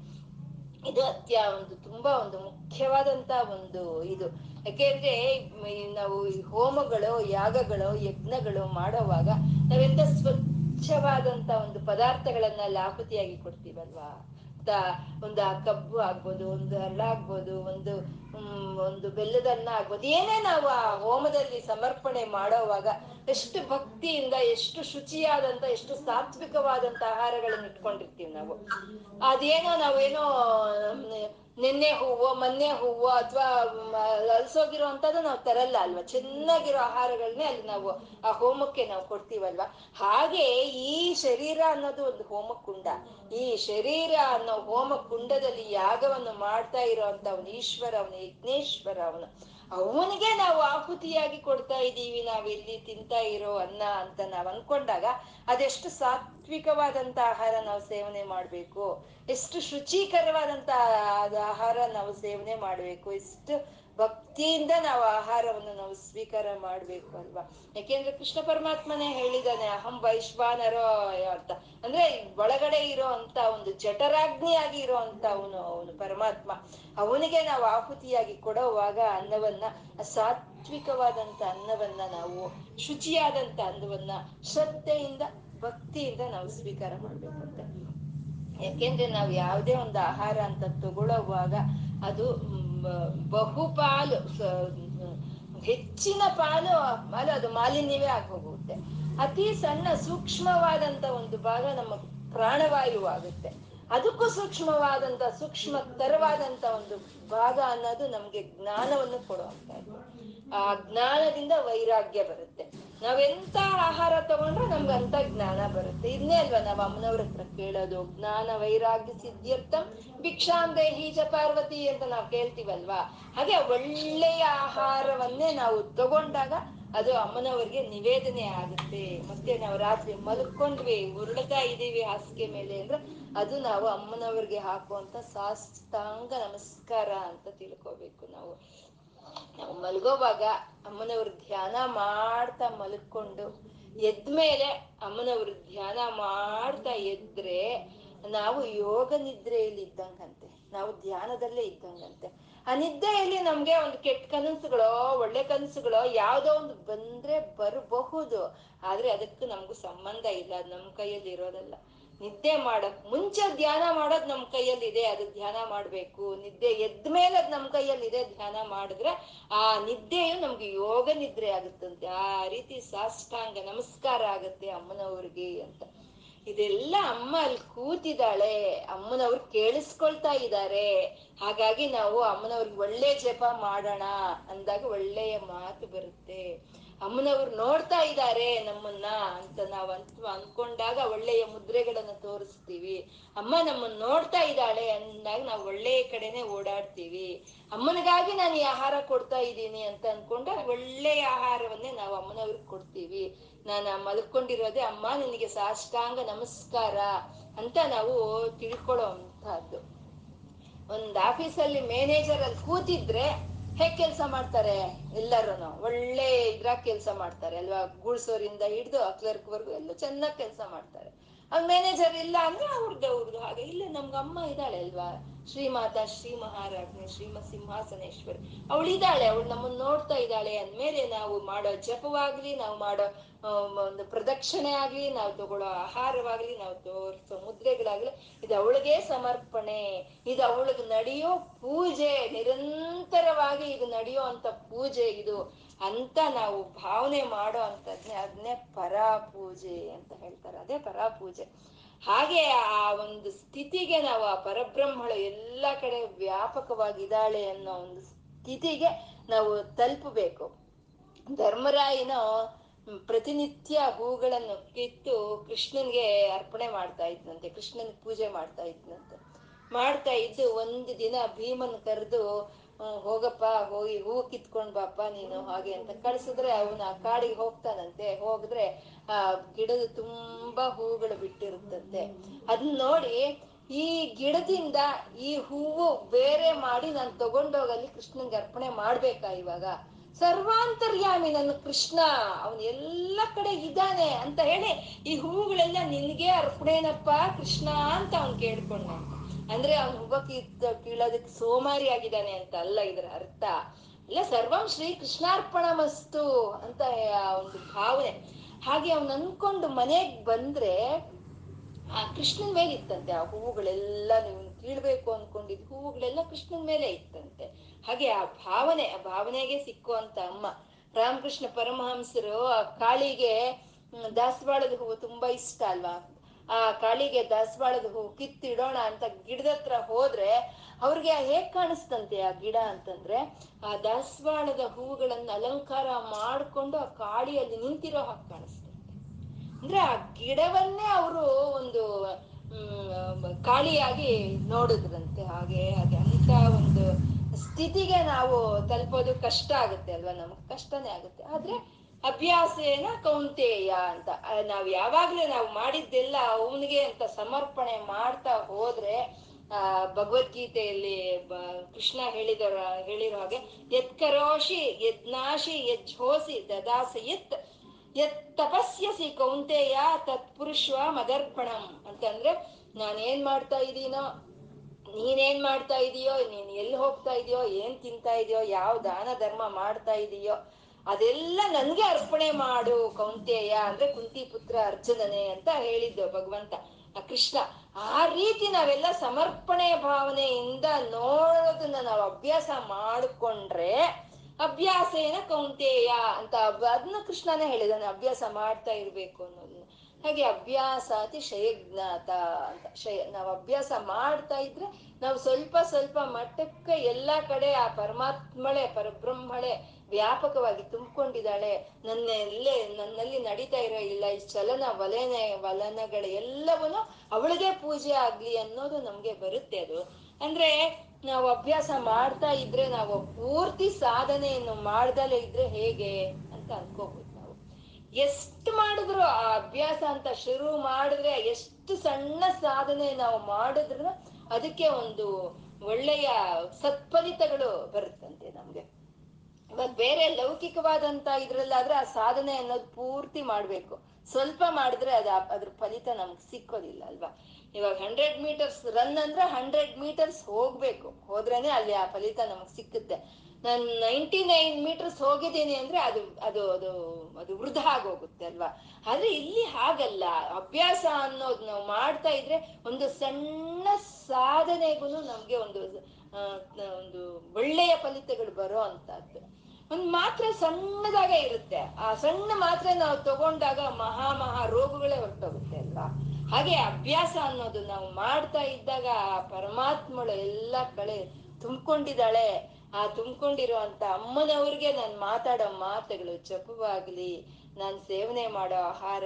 ಇದು ಅತ್ಯ ಒಂದು ತುಂಬಾ ಒಂದು ಮುಖ್ಯವಾದಂತ ಒಂದು ಇದು. ಯಾಕೆಂದ್ರೆ ನಾವು ಹೋಮಗಳು, ಯಾಗಗಳು, ಯಜ್ಞಗಳು ಮಾಡೋವಾಗ ನಾವೆಂತ ಸ್ವಚ್ಛವಾದಂತ ಒಂದು ಪದಾರ್ಥಗಳನ್ನ ಲಾಹುತಿಯಾಗಿ ಕೊಡ್ತೀವಲ್ವಾ? ಒಂದು ಆ ಕಬ್ಬು ಆಗ್ಬೋದು, ಒಂದು ಅಲ್ಲ ಆಗ್ಬೋದು, ಒಂದು ಒಂದು ಬೆಲ್ಲದನ್ನ ಆಗ್ಬೋದು, ಏನೇ ನಾವು ಆ ಹೋಮದಲ್ಲಿ ಸಮರ್ಪಣೆ ಮಾಡೋವಾಗ ಎಷ್ಟು ಭಕ್ತಿಯಿಂದ, ಎಷ್ಟು ಶುಚಿಯಾದಂತ, ಎಷ್ಟು ಸಾತ್ವಿಕವಾದಂತ ಆಹಾರಗಳನ್ನ ಇಟ್ಕೊಂಡಿರ್ತೀವಿ ನಾವು. ಅದೇನೋ ನಾವೇನೋ ನಿನ್ನೆ ಹೂವು, ಮೊನ್ನೆ ಹೂವು ಅಥವಾ ಅಲ್ಸೋಗಿರೋ ಅಂತದ್ದು ನಾವು ತರಲ್ಲ ಅಲ್ವಾ? ಚೆನ್ನಾಗಿರೋ ಆಹಾರಗಳನ್ನೇ ಅಲ್ಲಿ ನಾವು ಆ ಹೋಮಕ್ಕೆ ನಾವು ಕೊಡ್ತೀವಲ್ವಾ? ಹಾಗೆ ಈ ಶರೀರ ಅನ್ನೋದು ಒಂದು ಹೋಮಕುಂಡ. ಈ ಶರೀರ ಅನ್ನೋ ಹೋಮ ಕುಂಡದಲ್ಲಿ ಯಾಗವನ್ನು ಮಾಡ್ತಾ ಇರೋಂತ ಅವನು ಈಶ್ವರ ಅವನು ಯಜ್ಞೇಶ್ವರ ಅವನು ಅವನಿಗೆ ನಾವು ಆಹುತಿಯಾಗಿ ಕೊಡ್ತಾ ಇದ್ದೀವಿ. ನಾವ್ ಇಲ್ಲಿ ತಿಂತಾ ಇರೋ ಅನ್ನ ಅಂತ ನಾವ್ ಅನ್ಕೊಂಡಾಗ ಅದೆಷ್ಟು ಸಾತ್ವಿಕವಾದಂತ ಆಹಾರ ನಾವು ಸೇವನೆ ಮಾಡ್ಬೇಕು? ಎಷ್ಟು ಶುಚೀಕರವಾದಂತ ಆಹಾರ ನಾವು ಸೇವನೆ ಮಾಡ್ಬೇಕು, ಎಷ್ಟು ಭಕ್ತಿಯಿಂದ ನಾವು ಆಹಾರವನ್ನು ನಾವು ಸ್ವೀಕಾರ ಮಾಡ್ಬೇಕು ಅಲ್ವಾ? ಯಾಕೆಂದ್ರೆ ಕೃಷ್ಣ ಪರಮಾತ್ಮನೇ ಹೇಳಿದಾನೆ ಅಹಂ ವೈಶ್ವಾನರೋ ಅಂತ. ಅಂದ್ರೆ ಒಳಗಡೆ ಇರೋ ಅಂತ ಒಂದು ಜಠರಾಗ್ನಿಯಾಗಿ ಇರೋ ಅಂತ ಅವನು ಅವನು ಪರಮಾತ್ಮ. ಅವನಿಗೆ ನಾವು ಆಹುತಿಯಾಗಿ ಕೊಡೋವಾಗ ಅನ್ನವನ್ನ ಸಾತ್ವಿಕವಾದಂತ ಅನ್ನವನ್ನ ನಾವು ಶುಚಿಯಾದಂತ ಅನ್ನವನ್ನ ಶ್ರದ್ಧೆಯಿಂದ, ಭಕ್ತಿಯಿಂದ ನಾವು ಸ್ವೀಕಾರ ಮಾಡ್ಬೇಕಂತೆ. ಯಾಕೆಂದ್ರೆ ನಾವು ಯಾವುದೇ ಒಂದು ಆಹಾರ ಅಂತ ತಗೊಳ್ಳೋವಾಗ ಅದು ಬಹುಪಾಲು ಹೆಚ್ಚಿನ ಪಾಲು ಪಾಲು ಅದು ಮಾಲಿನ್ಯವೇ ಆಗಿ ಹೋಗುತ್ತೆ ಅತಿ ಸಣ್ಣ ಸೂಕ್ಷ್ಮವಾದಂತ ಒಂದು ಭಾಗ ನಮ್ಮ ಪ್ರಾಣವಾಯು ಆಗುತ್ತೆ. ಅದಕ್ಕೂ ಸೂಕ್ಷ್ಮವಾದಂತ ಸೂಕ್ಷ್ಮ ತರವಾದಂತ ಒಂದು ಭಾಗ ಅನ್ನೋದು ನಮ್ಗೆ ಜ್ಞಾನವನ್ನು ಕೊಡುವಂತದ್ದು ಆ ಜ್ಞಾನದಿಂದ ವೈರಾಗ್ಯ ಬರುತ್ತೆ. ನಾವೆಂತ ಆಹಾರ ತಗೊಂಡ್ರೆ ನಮ್ಗೆ ಅಂತ ಜ್ಞಾನ ಬರುತ್ತೆ. ಇದನ್ನೇ ಅಲ್ವಾ ನಾವು ಅಮ್ಮನವ್ರ ಹತ್ರ ಕೇಳೋದು, ಜ್ಞಾನ, ವೈರಾಗ್ಯ ಸಿದ್ಧ್ಯರ್ಥಂ ಭಿಕ್ಷಾಂ, ದೇಹಿ ಚ ಪಾರ್ವತಿ ಅಂತ ನಾವ್ ಕೇಳ್ತೀವಲ್ವಾ? ಹಾಗೆ ಒಳ್ಳೆಯ ಆಹಾರವನ್ನೇ ನಾವು ತಗೊಂಡಾಗ ಅದು ಅಮ್ಮನವ್ರಿಗೆ ನಿವೇದನೆ ಆಗುತ್ತೆ. ಮತ್ತೆ ನಾವು ರಾತ್ರಿ ಮಲ್ಕೊಂಡ್ವಿ, ಉರುಳ್ತಾ ಇದೀವಿ ಹಾಸಿಗೆ ಮೇಲೆ ಅಂದ್ರೆ ಅದು ನಾವು ಅಮ್ಮನವ್ರಿಗೆ ಹಾಕುವಂತ ಸಾಷ್ಟಾಂಗ ನಮಸ್ಕಾರ ಅಂತ ತಿಳ್ಕೋಬೇಕು ನಾವು. ನಾವು ಮಲ್ಗೋವಾಗ ಅಮ್ಮನವ್ರ ಧ್ಯಾನ ಮಾಡ್ತಾ ಮಲ್ಕೊಂಡು ಎದ್ಮೇಲೆ ಅಮ್ಮನವ್ರ ಧ್ಯಾನ ಮಾಡ್ತಾ ಎದ್ರೆ ನಾವು ಯೋಗ ನಿದ್ರೆಯಲ್ಲಿ ಇದ್ದಂಗಂತೆ. ನಾವು ಧ್ಯಾನದಲ್ಲೇ ಇದ್ದಂಗಂತೆ. ಆ ನಿದ್ದೆಯಲ್ಲಿ ನಮ್ಗೆ ಒಂದು ಕೆಟ್ಟ ಕನಸುಗಳೋ, ಒಳ್ಳೆ ಕನಸುಗಳೋ ಯಾವ್ದೋ ಒಂದು ಬಂದ್ರೆ ಬರಬಹುದು. ಆದ್ರೆ ಅದಕ್ಕೆ ನಮ್ಗೂ ಸಂಬಂಧ ಇಲ್ಲ. ಅದು ನಮ್ ಕೈಯಲ್ಲಿ ಇರೋದಲ್ಲ. ನಿದ್ದೆ ಮಾಡಕ್, ಮುಂಚೆ ಧ್ಯಾನ ಮಾಡೋದ್ ನಮ್ ಕೈಯಲ್ಲಿ ಇದೆ ಅದು ಧ್ಯಾನ ಮಾಡ್ಬೇಕು. ನಿದ್ದೆ ಎದ್ಮೇಲೆ ಅದ್ ನಮ್ ಕೈಯಲ್ಲಿ ಇದೆ ಧ್ಯಾನ ಮಾಡಿದ್ರೆ ಆ ನಿದ್ದೆಯು ನಮ್ಗೆ ಯೋಗ ನಿದ್ರೆ ಆಗುತ್ತಂತೆ ಆ ರೀತಿ ಸಾಷ್ಟಾಂಗ ನಮಸ್ಕಾರ ಆಗತ್ತೆ ಅಮ್ಮನವ್ರಿಗೆ ಅಂತ. ಇದೆಲ್ಲ ಅಮ್ಮ ಅಲ್ಲಿ ಕೂತಿದ್ದಾಳೆ. ಅಮ್ಮನವ್ರು ಕೇಳಿಸ್ಕೊಳ್ತಾ ಇದ್ದಾರೆ. ಹಾಗಾಗಿ ನಾವು ಅಮ್ಮನವ್ರಿಗೆ ಒಳ್ಳೆ ಜಪ ಮಾಡೋಣ ಅಂದಾಗ ಒಳ್ಳೆಯ ಮಾತು ಬರುತ್ತೆ. ಅಮ್ಮನವ್ರು ನೋಡ್ತಾ ಇದ್ದಾರೆ ನಮ್ಮನ್ನ ಅಂತ ನಾವ್ ಅಂತ, ಅನ್ಕೊಂಡಾಗ ಒಳ್ಳೆಯ ಮುದ್ರೆಗಳನ್ನ ತೋರಿಸ್ತೀವಿ. ಅಮ್ಮ ನಮ್ಮನ್ನ ನೋಡ್ತಾ ಇದ್ದಾಳೆ ಅಂದಾಗ ನಾವು ಒಳ್ಳೆಯ ಕಡೆನೆ ಓಡಾಡ್ತೀವಿ. ಅಮ್ಮನಿಗಾಗಿ ನಾನು ಈ ಆಹಾರ ಕೊಡ್ತಾ ಇದ್ದೀನಿ ಅಂತ ಅನ್ಕೊಂಡ ಒಳ್ಳೆಯ ಆಹಾರವನ್ನೇ ನಾವು ಅಮ್ಮನವ್ರಿಗೆ ಕೊಡ್ತೀವಿ. ನಾನು ಮಲ್ಕೊಂಡಿರೋದೆ ಅಮ್ಮ ನಿನಗೆ ಸಾಷ್ಟಾಂಗ ನಮಸ್ಕಾರ ಅಂತ ನಾವು ತಿಳ್ಕೊಳ್ಳೋ ಅಂತಹದ್ದು ಒಂದು ಆಫೀಸಲ್ಲಿ ಮ್ಯಾನೇಜರ್ ಅಲ್ಲಿ ಕೂತಿದ್ರೆ ಹೇಗ್ ಕೆಲ್ಸ ಮಾಡ್ತಾರೆ ಎಲ್ಲರೂನು? ಒಳ್ಳೆ ಇದ್ರಾಗ್ ಕೆಲ್ಸ ಮಾಡ್ತಾರೆ ಅಲ್ವಾ? ಗುಡ್ಸೋರಿಂದ ಹಿಡ್ದು ಕ್ಲರ್ಕ್ ವರ್ಗು ಎಲ್ಲ ಚೆನ್ನಾಗ್ ಕೆಲ್ಸ ಮಾಡ್ತಾರೆ. ಮ್ಯಾನೇಜರ್ ಇಲ್ಲ ಅಂದ್ರೆ ಅವ್ರದ್ದು ಅವ್ರದ್ದು ಹಾಗೆ. ಇಲ್ಲ, ನಮ್ಗ ಅಮ್ಮ ಇದ್ದಾಳೆ ಅಲ್ವಾ? ಶ್ರೀಮಾತ ಶ್ರೀ ಮಹಾರಾಜ್ನಿ ಶ್ರೀಮ ಸಿಂಹಾಸನೇಶ್ವರಿ ಅವಳು ಇದ್ದಾಳೆ, ಅವಳು ನಮ್ಮನ್ನ ನೋಡ್ತಾ ಇದ್ದಾಳೆ ಅಂದ್ಮೇಲೆ ನಾವು ಮಾಡೋ ಜಪವಾಗ್ಲಿ, ನಾವು ಮಾಡೋ ಒಂದು ಪ್ರದಕ್ಷಿಣೆ ಆಗ್ಲಿ, ನಾವು ತಗೊಳ್ಳೋ ಆಹಾರವಾಗ್ಲಿ, ನಾವು ತೋರಿಸೋ ಮುದ್ರೆಗಳಾಗ್ಲಿ, ಇದು ಅವಳಿಗೆ ಸಮರ್ಪಣೆ. ಇದು ಅವಳಿಗೆ ನಡೆಯೋ ಪೂಜೆ. ನಿರಂತರವಾಗಿ ಇದು ನಡೆಯೋ ಅಂತ ಪೂಜೆ ಇದು. ಅಂತ ನಾವು ಭಾವನೆ ಮಾಡೋ ಅಂತದ್ನೇ ಅದನ್ನೇ ಪರಾಪೂಜೆ ಅಂತ ಹೇಳ್ತಾರೆ. ಅದೇ ಪರಾಪೂಜೆ. ಹಾಗೆ ಆ ಒಂದು ಸ್ಥಿತಿಗೆ ನಾವು ಆ ಪರಬ್ರಹ್ಮಳು ಎಲ್ಲ ಕಡೆ ವ್ಯಾಪಕವಾಗಿದ್ದಾಳೆ ಅನ್ನೋ ಒಂದು ಸ್ಥಿತಿಗೆ ನಾವು ತಲುಪಬೇಕು. ಧರ್ಮರಾಯನ ಪ್ರತಿನಿತ್ಯ ಹೂಗಳನ್ನು ಕಿತ್ತು ಕೃಷ್ಣನ್ಗೆ ಅರ್ಪಣೆ ಮಾಡ್ತಾ ಇದ್ನಂತೆ ಕೃಷ್ಣನ್ ಪೂಜೆ ಮಾಡ್ತಾ ಇದ್ನಂತೆ. ಮಾಡ್ತಾ ಇದ್ದು ಒಂದು ದಿನ ಭೀಮನ್ ಕರೆದು ಹೋಗಪ್ಪ, ಹೋಗಿ ಹೂ ಕಿತ್ಕೊಂಡ್ ಬಾಪ ನೀನು ಹಾಗೆ ಅಂತ ಕಳ್ಸಿದ್ರೆ ಅವನು ಆ ಕಾಡಿಗೆ ಹೋಗ್ತಾನಂತೆ. ಹೋಗಿದ್ರೆ ಆ ಗಿಡದ ತುಂಬಾ ಹೂಗಳು ಬಿಟ್ಟಿರುತ್ತಂತೆ. ಅದನ್ನ ನೋಡಿ ಈ ಗಿಡದಿಂದ ಈ ಹೂವು ಬೇರೆ ಮಾಡಿ ನಾನು ತಗೊಂಡೋಗಲ್ಲಿ ಕೃಷ್ಣನ್ಗೆ ಅರ್ಪಣೆ ಮಾಡ್ಬೇಕಾ ಇವಾಗ? ಸರ್ವಾಂತರ್ಯಾಮಿ ನನ್ನ ಕೃಷ್ಣ, ಅವನು ಎಲ್ಲ ಕಡೆ ಇದ್ದಾನೆ ಅಂತ ಹೇಳಿ ಈ ಹೂವುಗಳೆಲ್ಲ ನಿನ್ಗೆ ಅರ್ಪಣೆನಪ್ಪ ಕೃಷ್ಣ ಅಂತ ಅವನ್ ಕೇಳ್ಕೊಂಡಂತ ಅಂದ್ರೆ ಅವ್ನ್ ಹೂವ ಕೀಳೋದಕ್ಕೆ ಕೀಳೋದಕ್ ಸೋಮಾರಿ ಆಗಿದ್ದಾನೆ ಅಂತ ಅಲ್ಲ ಇದ್ರ ಅರ್ಥ. ಇಲ್ಲ, ಸರ್ವಂ ಶ್ರೀ ಕೃಷ್ಣಾರ್ಪಣ ಮಸ್ತು ಅಂತ ಒಂದು ಭಾವನೆ. ಹಾಗೆ ಅವನ್ ಅನ್ಕೊಂಡು ಮನೆಗ್ ಬಂದ್ರೆ ಆ ಕೃಷ್ಣನ್ ಮೇಲೆ ಇತ್ತಂತೆ ಆ ಹೂವುಗಳೆಲ್ಲ ನೀವು ಕೀಳ್ಬೇಕು ಅನ್ಕೊಂಡಿದ್ ಹೂವುಗಳೆಲ್ಲ ಕೃಷ್ಣನ್ ಮೇಲೆ ಇತ್ತಂತೆ. ಹಾಗೆ ಆ ಭಾವನೆ, ಆ ಭಾವನೆಗೆ ಸಿಕ್ಕುವಂತ ಅಮ್ಮ. ರಾಮಕೃಷ್ಣ ಪರಮಹಂಸರು ಆ ಕಾಳಿಗೆ ದಾಸವಾಳದ ಹೂವು ತುಂಬಾ ಇಷ್ಟ ಅಲ್ವಾ? ಆ ಕಾಳಿಗೆ ದಾಸವಾಳದ ಹೂ ಕಿತ್ತಿಡೋಣ ಅಂತ ಗಿಡದ ಹತ್ರ ಹೋದ್ರೆ ಅವ್ರಿಗೆ ಹೇಗ್ ಕಾಣಿಸ್ತಂತೆ ಆ ಗಿಡ ಅಂತಂದ್ರೆ ಆ ದಾಸವಾಳದ ಹೂವುಗಳನ್ನ ಅಲಂಕಾರ ಮಾಡ್ಕೊಂಡು ಆ ಕಾಳಿಯಲ್ಲಿ ನಿಂತಿರೋ ಹಾಗೆ ಕಾಣಿಸ್ತಂತೆ ಅಂದ್ರೆ ಆ ಗಿಡವನ್ನೇ ಅವರು ಒಂದು ಕಾಳಿಯಾಗಿ ನೋಡಿದ್ರಂತೆ. ಹಾಗೆ ಹಾಗೆ ಅಂತ ಒಂದು ಸ್ಥಿತಿಗೆ ನಾವು ತಲುಪೋದು ಕಷ್ಟ ಆಗುತ್ತೆ ಅಲ್ವಾ? ನಮ್ಗೆ ಕಷ್ಟನೇ ಆಗುತ್ತೆ. ಆದ್ರೆ ಅಭ್ಯಾಸೇನ ಕೌಂತೇಯ ಅಂತ. ನಾವ್ ಯಾವಾಗ್ಲೂ ನಾವು ಮಾಡಿದ್ದೆಲ್ಲ, ಅವನಿಗೆ ಅಂತ ಸಮರ್ಪಣೆ ಮಾಡ್ತಾ ಹೋದ್ರೆ, ಆ, ಭಗವದ್ಗೀತೆಯಲ್ಲಿ ಕೃಷ್ಣ ಹೇಳಿದರ, ಹೇಳಿರೋ ಹಾಗೆ, ಯತ್ ಕರೋಷಿ ಯದ್ನಾಶಿ ಯಜ್ಜೋಸಿ ದದಾಸಿ, ಯತ್ ಯತ್ ತಪಸ್ಯಸಿ ಕೌಂತೆಯ ತತ್ ಪುರುಷ್ವ ಮದರ್ಪಣಂ. ಅಂತಂದ್ರೆ ನಾನ್ ಏನ್ ಮಾಡ್ತಾ ಇದ್ದೀನೋ, ನೀನೇನ್ ಮಾಡ್ತಾ ಇದೀಯೋ, ನೀನ್ ಎಲ್ಲಿ ಹೋಗ್ತಾ ಇದೀಯೋ, ಏನ್ ತಿಂತಾ ಇದೀಯೋ, ಯಾವ ದಾನ ಧರ್ಮ ಮಾಡ್ತಾ ಇದೀಯೋ ಅದೆಲ್ಲ ನನ್ಗೆ ಅರ್ಪಣೆ ಮಾಡು ಕೌಂತೆಯ ಅಂದ್ರೆ ಕುಂತಿ ಪುತ್ರ ಅರ್ಜುನನೇ ಅಂತ ಹೇಳಿದ್ದು ಭಗವಂತ. ಆ ಕೃಷ್ಣ, ಆ ರೀತಿ ನಾವೆಲ್ಲ ಸಮರ್ಪಣೆ ಭಾವನೆಯಿಂದ ನೋಡೋದನ್ನ ನಾವು ಅಭ್ಯಾಸ ಮಾಡಿಕೊಂಡ್ರೆ ಅಭ್ಯಾಸ ಏನ ಕೌಂತೆಯ ಅಂತ ಅದನ್ನ ಕೃಷ್ಣನೇ ಹೇಳಿದಾನೆ, ಅಭ್ಯಾಸ ಮಾಡ್ತಾ ಇರ್ಬೇಕು ಅನ್ನೋದನ್ನ ಹಾಗೆ ಅಭ್ಯಾಸ ಅತಿ ಶಯಜ್ಞಾತ ಅಂತ. ಶಯ ನಾವ್ ಅಭ್ಯಾಸ ಮಾಡ್ತಾ ಇದ್ರೆ ನಾವು ಸ್ವಲ್ಪ ಸ್ವಲ್ಪ ಮಟ್ಟಕ್ಕೆ ಎಲ್ಲಾ ಕಡೆ ಆ ಪರಮಾತ್ಮಳೆ, ಪರಬ್ರಹ್ಮಳೆ ವ್ಯಾಪಕವಾಗಿ ತುಂಬಿಕೊಂಡಿದ್ದಾಳೆ. ನನ್ನಲ್ಲೇ ನನ್ನಲ್ಲಿ ನಡೀತಾ ಇರೋ ಇಲ್ಲ, ಈ ಚಲನ ವಲನ, ವಲನಗಳ ಎಲ್ಲವನ್ನೂ ಅವಳಿಗೆ ಪೂಜೆ ಆಗ್ಲಿ ಅನ್ನೋದು ನಮ್ಗೆ ಬರುತ್ತೆ ಅದು. ಅಂದ್ರೆ ನಾವು ಅಭ್ಯಾಸ ಮಾಡ್ತಾ ಇದ್ರೆ, ನಾವು ಪೂರ್ತಿ ಸಾಧನೆಯನ್ನು ಮಾಡ್ದಲೇ ಇದ್ರೆ ಹೇಗೆ ಅಂತ ಅನ್ಕೋಬಹುದು ನಾವು. ಎಷ್ಟು ಮಾಡಿದ್ರು ಆ ಅಭ್ಯಾಸ ಅಂತ ಶುರು ಮಾಡಿದ್ರೆ, ಎಷ್ಟು ಸಣ್ಣ ಸಾಧನೆ ನಾವು ಮಾಡಿದ್ರು ಅದಕ್ಕೆ ಒಂದು ಒಳ್ಳೆಯ ಸತ್ಫಲಿತಗಳು ಬರುತ್ತಂತೆ ನಮ್ಗೆ. ಇವಾಗ ಬೇರೆ ಲೌಕಿಕವಾದಂತ ಇದ್ರಲ್ಲಾದ್ರೆ ಆ ಸಾಧನೆ ಅನ್ನೋದು ಪೂರ್ತಿ ಮಾಡ್ಬೇಕು. ಸ್ವಲ್ಪ ಮಾಡಿದ್ರೆ ಅದ ಅದ್ರ ಫಲಿತ ನಮ್ಗೆ ಸಿಕ್ಕೋದಿಲ್ಲ ಅಲ್ವಾ? ಇವಾಗ ಹಂಡ್ರೆಡ್ ಮೀಟರ್ಸ್ ರನ್ ಅಂದ್ರೆ ಹಂಡ್ರೆಡ್ ಮೀಟರ್ಸ್ ಹೋಗ್ಬೇಕು. ಹೋದ್ರೇನೆ ಅಲ್ಲಿ ಆ ಫಲಿತ ನಮಗ್ ಸಿಕ್ಕುತ್ತೆ. ನಾನು ನೈಂಟಿ ನೈನ್ ಮೀಟರ್ಸ್ ಹೋಗಿದ್ದೀನಿ ಅಂದ್ರೆ ಅದು ಅದು ಅದು ಅದು ವೃದ್ಧ ಆಗೋಗುತ್ತೆ ಅಲ್ವಾ? ಆದ್ರೆ ಇಲ್ಲಿ ಹಾಗಲ್ಲ. ಅಭ್ಯಾಸ ಅನ್ನೋದು ನಾವು ಮಾಡ್ತಾ ಇದ್ರೆ ಒಂದು ಸಣ್ಣ ಸಾಧನೆಗೂ ನಮ್ಗೆ ಒಂದು ಒಂದು ಒಳ್ಳೆಯ ಫಲಿತಗಳು ಬರೋ ಅಂತದ್ದು. ಒಂದ್ ಮಾತ್ರ ಸಣ್ಣದಾಗೆ ಇರುತ್ತೆ. ಆ ಸಣ್ಣ ಮಾತ್ರ ನಾವು ತಗೊಂಡಾಗ ಮಹಾ ಮಹಾ ರೋಗಗಳೇ ಹೊರಟೋಗುತ್ತೆ ಅಲ್ವಾ? ಹಾಗೆ ಅಭ್ಯಾಸ ಅನ್ನೋದು ನಾವು ಮಾಡ್ತಾ ಇದ್ದಾಗ ಆ ಪರಮಾತ್ಮಳು ಎಲ್ಲ ಕಳೆ ತುಂಬಿಕೊಂಡಿದ್ದಾಳೆ. ಆ ತುಂಬಿಕೊಂಡಿರುವಂತ ಅಮ್ಮನವ್ರಿಗೆ ನಾನ್ ಮಾತಾಡೋ ಮಾತುಗಳು ಜಪವಾಗ್ಲಿ, ನಾನ್ ಸೇವನೆ ಮಾಡೋ ಆಹಾರ,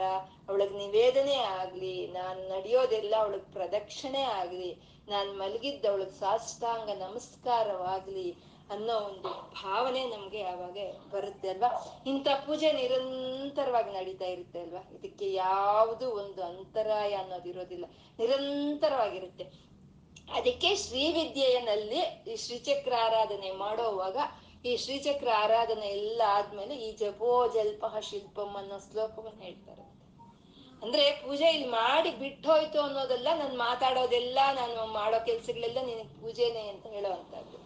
ಅವಳಗ್ ನಿವೇದನೆ ಆಗ್ಲಿ, ನಾನ್ ನಡೆಯೋದೆಲ್ಲ ಅವಳಗ್ ಪ್ರದಕ್ಷಿಣೆ ಆಗ್ಲಿ, ನಾನ್ ಮಲಗಿದ್ದ ಅವಳಗ್ ಸಾಷ್ಟಾಂಗ ನಮಸ್ಕಾರವಾಗ್ಲಿ ಅನ್ನೋ ಒಂದು ಭಾವನೆ ನಮ್ಗೆ ಆವಾಗ ಬರುತ್ತೆ ಅಲ್ವಾ? ಇಂಥ ಪೂಜೆ ನಿರಂತರವಾಗಿ ನಡೀತಾ ಇರುತ್ತೆ ಅಲ್ವಾ? ಇದಕ್ಕೆ ಯಾವುದು ಒಂದು ಅಂತರಾಯ ಅನ್ನೋದು ಇರೋದಿಲ್ಲ. ನಿರಂತರವಾಗಿರುತ್ತೆ. ಅದಕ್ಕೆ ಶ್ರೀವಿದ್ಯೆಯಲ್ಲಿ ಈ ಶ್ರೀಚಕ್ರ ಆರಾಧನೆ ಮಾಡೋವಾಗ ಈ ಶ್ರೀಚಕ್ರ ಆರಾಧನೆ ಎಲ್ಲ ಆದ್ಮೇಲೆ ಈ ಜಪೋ ಜಲ್ಪಹ ಶಿಲ್ಪಂ ಅನ್ನೋ ಶ್ಲೋಕವನ್ನ ಹೇಳ್ತಾರೆ. ಅಂದ್ರೆ ಪೂಜೆ ಇಲ್ಲಿ ಮಾಡಿ ಬಿಟ್ಟು ಹೋಯ್ತು ಅನ್ನೋದೆಲ್ಲ, ನಾನು ಮಾತಾಡೋದೆಲ್ಲ, ನಾನು ಮಾಡೋ ಕೆಲ್ಸಗಳೆಲ್ಲ ನಿನಗೆ ಪೂಜೆನೆ ಅಂತ ಹೇಳೋವಂಥದ್ದು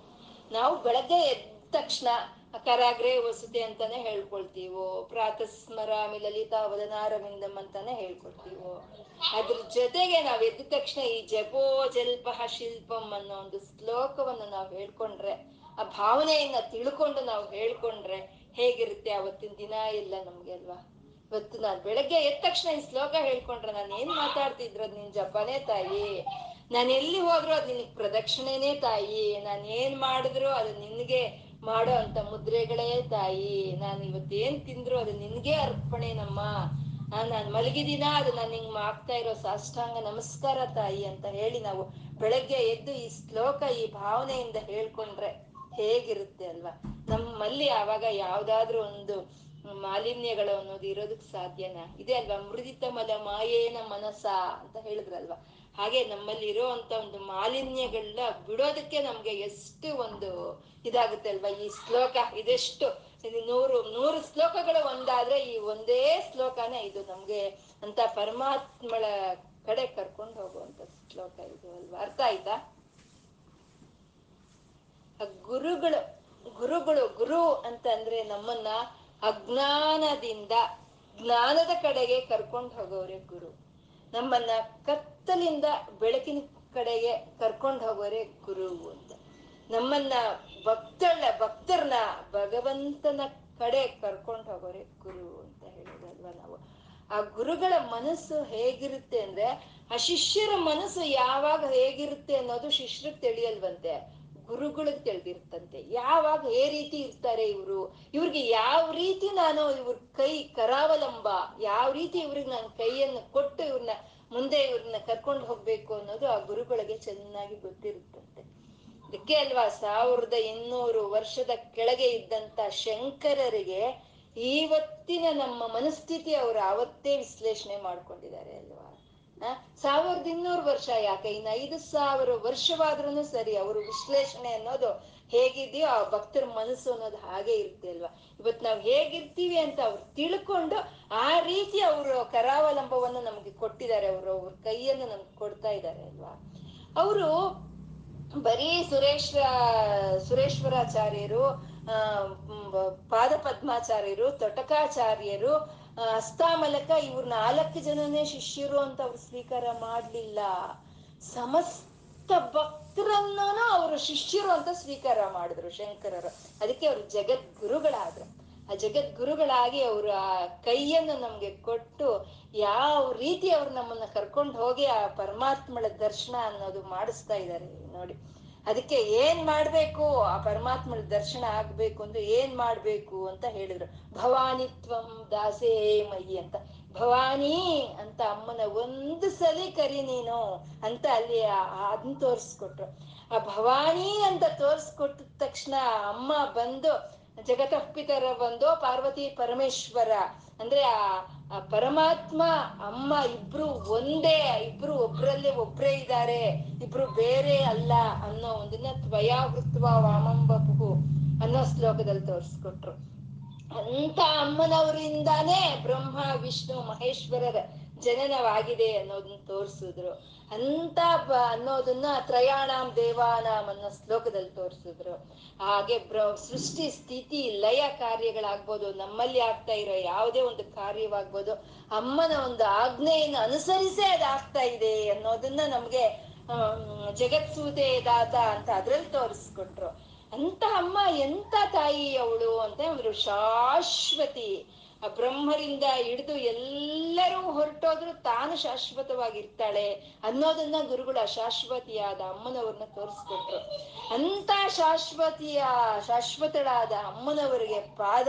ನಾವು ಬೆಳಗ್ಗೆ ಎದ್ದ ತಕ್ಷಣ ಕರಾಗ್ರೆ ವಸತಿ ಅಂತಾನೆ ಹೇಳ್ಕೊಳ್ತೀವೋ, ಪ್ರಾತಸ್ಮರ ಲಲಿತಾ ವದನಾರವಿಂದಂ ಅಂತಾನೆ ಹೇಳ್ಕೊಳ್ತೀವೋ. ಅದ್ರ ಜೊತೆಗೆ ನಾವ್ ಎದ್ದ ತಕ್ಷಣ ಈ ಜಪೋ ಜಲ್ಪಹ ಶಿಲ್ಪಂ ಅನ್ನೋ ಒಂದು ಶ್ಲೋಕವನ್ನು ನಾವು ಹೇಳ್ಕೊಂಡ್ರೆ, ಆ ಭಾವನೆಯನ್ನ ತಿಳ್ಕೊಂಡು ನಾವು ಹೇಳ್ಕೊಂಡ್ರೆ ಹೇಗಿರುತ್ತೆ ಅವತ್ತಿನ ದಿನ ಇಲ್ಲ ನಮ್ಗೆ ಅಲ್ವಾ? ಇವತ್ತು ನಾನ್ ಬೆಳಗ್ಗೆ ಎದ್ದ ತಕ್ಷಣ ಈ ಶ್ಲೋಕ ಹೇಳ್ಕೊಂಡ್ರೆ ನಾನು ಏನ್ ಮಾತಾಡ್ತಿದ್ರು ನಿನ್ ಜಪನೇ ತಾಯಿ? ನಾನು ಎಲ್ಲಿ ಹೋದ್ರು ಅದು ನಿನಗೆ ಪ್ರದಕ್ಷಿಣೆನೇ ತಾಯಿ. ನಾನು ಏನ್ ಮಾಡಿದ್ರು ಅದು ನಿನ್ಗೆ ಮಾಡೋ ಅಂತ ಮುದ್ರೆಗಳೇ ತಾಯಿ. ನಾನು ಇವತ್ತೇನ್ ತಿಂದ್ರು ಅದು ನಿನ್ಗೆ ಅರ್ಪಣೆನಮ್ಮ ನಾನ್ ಮಲಗಿದಿನ, ಅದು ನಾನು ಹಿಂಗ್ ಆಗ್ತಾ ಇರೋ ಸಾಷ್ಟಾಂಗ ನಮಸ್ಕಾರ ತಾಯಿ ಅಂತ ಹೇಳಿ ನಾವು ಬೆಳಗ್ಗೆ ಎದ್ದು ಈ ಶ್ಲೋಕ ಈ ಭಾವನೆಯಿಂದ ಹೇಳ್ಕೊಂಡ್ರೆ ಹೇಗಿರುತ್ತೆ ಅಲ್ವಾ? ನಮ್ಮಲ್ಲಿ ಆವಾಗ ಯಾವ್ದಾದ್ರು ಒಂದು ಮಾಲಿನ್ಯಗಳು ಅನ್ನೋದು ಇರೋದಕ್ ಸಾಧ್ಯನಾ? ಇದೆ ಅಲ್ವಾ? ಮೃದಿತಮದ ಮಾಯೇನ ಮನಸ ಅಂತ ಹೇಳಿದ್ರಲ್ವಾ? ಹಾಗೆ ನಮ್ಮಲ್ಲಿ ಇರೋವಂಥ ಒಂದು ಮಾಲಿನ್ಯಗಳನ್ನ ಬಿಡೋದಕ್ಕೆ ನಮಗೆ ಎಷ್ಟು ಒಂದು ಇದಾಗುತ್ತೆ ಅಲ್ವಾ? ಈ ಶ್ಲೋಕ ಇದೆಷ್ಟು? ನೂರು ನೂರು ಶ್ಲೋಕಗಳು ಒಂದಾದ್ರೆ ಈ ಒಂದೇ ಶ್ಲೋಕನೇ ಇದು ನಮ್ಗೆ ಅಂತ ಪರಮಾತ್ಮಳ ಕಡೆ ಕರ್ಕೊಂಡು ಹೋಗುವಂತ ಶ್ಲೋಕ ಇದು ಅಲ್ವಾ? ಅರ್ಥ ಆಯ್ತಾ? ಗುರುಗಳು ಗುರುಗಳು, ಗುರು ಅಂತ ಅಂದ್ರೆ ನಮ್ಮನ್ನ ಅಜ್ಞಾನದಿಂದ, ಜ್ಞಾನದ ಕಡೆಗೆ ಕರ್ಕೊಂಡು ಹೋಗೋರೆ ಗುರು. ನಮ್ಮನ್ನ ಕತ್ತಲಿಂದ ಬೆಳಕಿನ ಕಡೆಗೆ ಕರ್ಕೊಂಡು ಹೋಗೋರೆ ಗುರು ಅಂತ. ನಮ್ಮನ್ನ ಭಕ್ತಳ ಭಕ್ತರನ್ನ ಭಗವಂತನ ಕಡೆ ಕರ್ಕೊಂಡು ಹೋಗೋರೆ ಗುರು ಅಂತ ಹೇಳೋದಲ್ವಾ ನಾವು. ಆ ಗುರುಗಳ ಮನಸ್ಸು ಹೇಗಿರುತ್ತೆ ಅಂದ್ರೆ, ಆ ಶಿಷ್ಯರ ಮನಸ್ಸು ಯಾವಾಗ ಹೇಗಿರುತ್ತೆ ಅನ್ನೋದು ಶಿಷ್ಯರಿಗೆ ತಿಳಿಯಲ್ವಂತೆ. ಗುರುಗಳಿಗೆ ತಿಳಿದಿರ್ತಂತೆ ಯಾವಾಗ ಏ ರೀತಿ ಇರ್ತಾರೆ ಇವರು? ಇವ್ರಿಗೆ ಯಾವ ರೀತಿ ನಾನು ಇವ್ರ ಕೈ ಕರಾವಲಂಬ, ಯಾವ ರೀತಿ ಇವ್ರಿಗೆ ನಾನು ಕೈಯನ್ನು ಕೊಟ್ಟು ಇವ್ರನ್ನ ಮುಂದೆ ಇವ್ರನ್ನ ಕರ್ಕೊಂಡು ಹೋಗ್ಬೇಕು ಅನ್ನೋದು ಆ ಗುರುಗಳಿಗೆ ಚೆನ್ನಾಗಿ ಗೊತ್ತಿರುತ್ತಂತೆ. ಅದಕ್ಕೆ ಅಲ್ವಾ ಸಾವಿರದ ಇನ್ನೂರು ವರ್ಷದ ಕೆಳಗೆ ಇದ್ದಂತ ಶಂಕರರಿಗೆ ಇವತ್ತಿನ ನಮ್ಮ ಮನಸ್ಥಿತಿ ಅವರು ಅವತ್ತೇ ವಿಶ್ಲೇಷಣೆ ಮಾಡ್ಕೊಂಡಿದ್ದಾರೆ ಅಲ್ವಾ? ಸಾವಿರದ ಇನ್ನೂರು ವರ್ಷ ಯಾಕೆ? ಇನ್ನು ಐದು ಸಾವಿರ ವರ್ಷವಾದ್ರೂ ಸರಿ ಅವರು ವಿಶ್ಲೇಷಣೆ ಅನ್ನೋದು ಹೇಗಿದೆಯೋ ಆ ಭಕ್ತರ ಮನಸ್ಸು ಅನ್ನೋದು ಹಾಗೆ ಇರುತ್ತೆ ಅಲ್ವಾ? ಇವತ್ ನಾವು ಹೇಗಿರ್ತೀವಿ ಅಂತ ಅವ್ರು ತಿಳ್ಕೊಂಡು ಆ ರೀತಿ ಅವರು ಕರಾವಲಂಬವನ್ನು ನಮ್ಗೆ ಕೊಟ್ಟಿದ್ದಾರೆ ಅವರು, ಅವ್ರ ಕೈಯನ್ನು ನಮ್ಗೆ ಕೊಡ್ತಾ ಇದ್ದಾರೆ ಅಲ್ವಾ? ಅವರು ಬರೀ ಸುರೇಶ ಸುರೇಶ್ವರಾಚಾರ್ಯರು, ಆ ಪಾದ ಪದ್ಮಾಚಾರ್ಯರು, ತೊಟಕಾಚಾರ್ಯರು ಅಸ್ತಾಮಲಕ ಇವ್ರ ನಾಲ್ಕು ಜನನೇ ಶಿಷ್ಯರು ಅಂತ ಅವ್ರು ಸ್ವೀಕಾರ ಮಾಡ್ಲಿಲ್ಲ. ಸಮಸ್ತ ಭಕ್ತರನ್ನ ಅವರು ಶಿಷ್ಯರು ಅಂತ ಸ್ವೀಕಾರ ಮಾಡಿದ್ರು ಶಂಕರರು. ಅದಕ್ಕೆ ಅವರು ಜಗದ್ಗುರುಗಳಾದ್ರು. ಆ ಜಗದ್ಗುರುಗಳಾಗಿ ಅವರು ಆ ಕೈಯನ್ನು ನಮ್ಗೆ ಕೊಟ್ಟು ಯಾವ ರೀತಿ ಅವ್ರು ನಮ್ಮನ್ನ ಕರ್ಕೊಂಡು ಹೋಗಿ ಆ ಪರಮಾತ್ಮಳ ದರ್ಶನ ಅನ್ನೋದು ಮಾಡಿಸ್ತಾ ಇದ್ದಾರೆ ನೋಡಿ. ಅದಕ್ಕೆ ಏನ್ ಮಾಡ್ಬೇಕು? ಆ ಪರಮಾತ್ಮನ ದರ್ಶನ ಆಗ್ಬೇಕು ಅಂದ್ರೆ ಏನ್ ಮಾಡ್ಬೇಕು ಅಂತ ಹೇಳಿದ್ರು. ಭವಾನಿತ್ವಂ ದಾಸೇ ಮಯಿ ಅಂತ. ಭವಾನಿ ಅಂತ ಅಮ್ಮನ ಒಂದು ಸಲಿ ಕರಿ ನೀನು ಅಂತ ಅಲ್ಲಿ ಅದನ್ನ ತೋರಿಸ್ಕೊಟ್ರು. ಆ ಭವಾನಿ ಅಂತ ತೋರಿಸ್ಕೊಟ್ಟ ತಕ್ಷಣ ಅಮ್ಮ ಬಂದು ಜಗತ್ತಪ್ಪಿತರ ಬಂದು ಪಾರ್ವತಿ ಪರಮೇಶ್ವರ ಅಂದ್ರೆ ಆ ಪರಮಾತ್ಮ, ಅಮ್ಮ ಇಬ್ರು ಒಂದೇ, ಇಬ್ರು ಒಬ್ರಲ್ಲೇ ಒಬ್ರೇ ಇದ್ದಾರೆ, ಇಬ್ರು ಬೇರೆ ಅಲ್ಲ ಅನ್ನೋ ಒಂದನ್ನ ತ್ವಯಾವೃತ್ವ ವಾಮಂಬಪು ಅನ್ನೋ ಶ್ಲೋಕದಲ್ಲಿ ತೋರಿಸ್ಕೊಟ್ರು. ಅಂತ ಅಮ್ಮನವರಿಂದಾನೇ ಬ್ರಹ್ಮ, ವಿಷ್ಣು ಮಹೇಶ್ವರರ ಜನನವಾಗಿದೆ ಅನ್ನೋದನ್ನ ತೋರಿಸಿದ್ರು. ಅಂತ ಅನ್ನೋದನ್ನ ತ್ರಯಾಣಾಂ ದೇವಾನಾಂ ಅನ್ನೋ ಶ್ಲೋಕದಲ್ಲಿ ತೋರಿಸಿದ್ರು. ಹಾಗೆ ಸೃಷ್ಟಿ, ಸ್ಥಿತಿ, ಲಯ ಕಾರ್ಯಗಳಾಗ್ಬೋದು, ನಮ್ಮಲ್ಲಿ ಆಗ್ತಾ ಇರೋ ಯಾವುದೇ ಒಂದು ಕಾರ್ಯವಾಗ್ಬೋದು, ಅಮ್ಮನ ಒಂದು ಆಜ್ಞೆಯನ್ನು ಅನುಸರಿಸೇ ಅದಾಗ್ತಾ ಇದೆ ಅನ್ನೋದನ್ನ ನಮ್ಗೆ ಜಗತ್ಸೂತೆ ದಾತ ಅಂತ ಅದ್ರಲ್ಲಿ ತೋರಿಸ್ಕೊಟ್ರು. ಅಂತ ಅಮ್ಮ, ಎಂತ ತಾಯಿ ಅವಳು ಅಂತ ಅಂದ್ರು ಶಾಶ್ವತಿ. ಆ ಬ್ರಹ್ಮರಿಂದ ಹಿಡಿದು ಎಲ್ಲರೂ ಹೊರಟೋದ್ರು ತಾನು ಶಾಶ್ವತವಾಗಿರ್ತಾಳೆ ಅನ್ನೋದನ್ನ ಗುರುಗಳು ಅಶಾಶ್ವತಿಯಾದ ಅಮ್ಮನವ್ರನ್ನ ತೋರಿಸ್ಕೊಟ್ರು. ಅಂತ ಶಾಶ್ವತಿಯ, ಶಾಶ್ವತಳಾದ ಅಮ್ಮನವರಿಗೆ ಪಾದ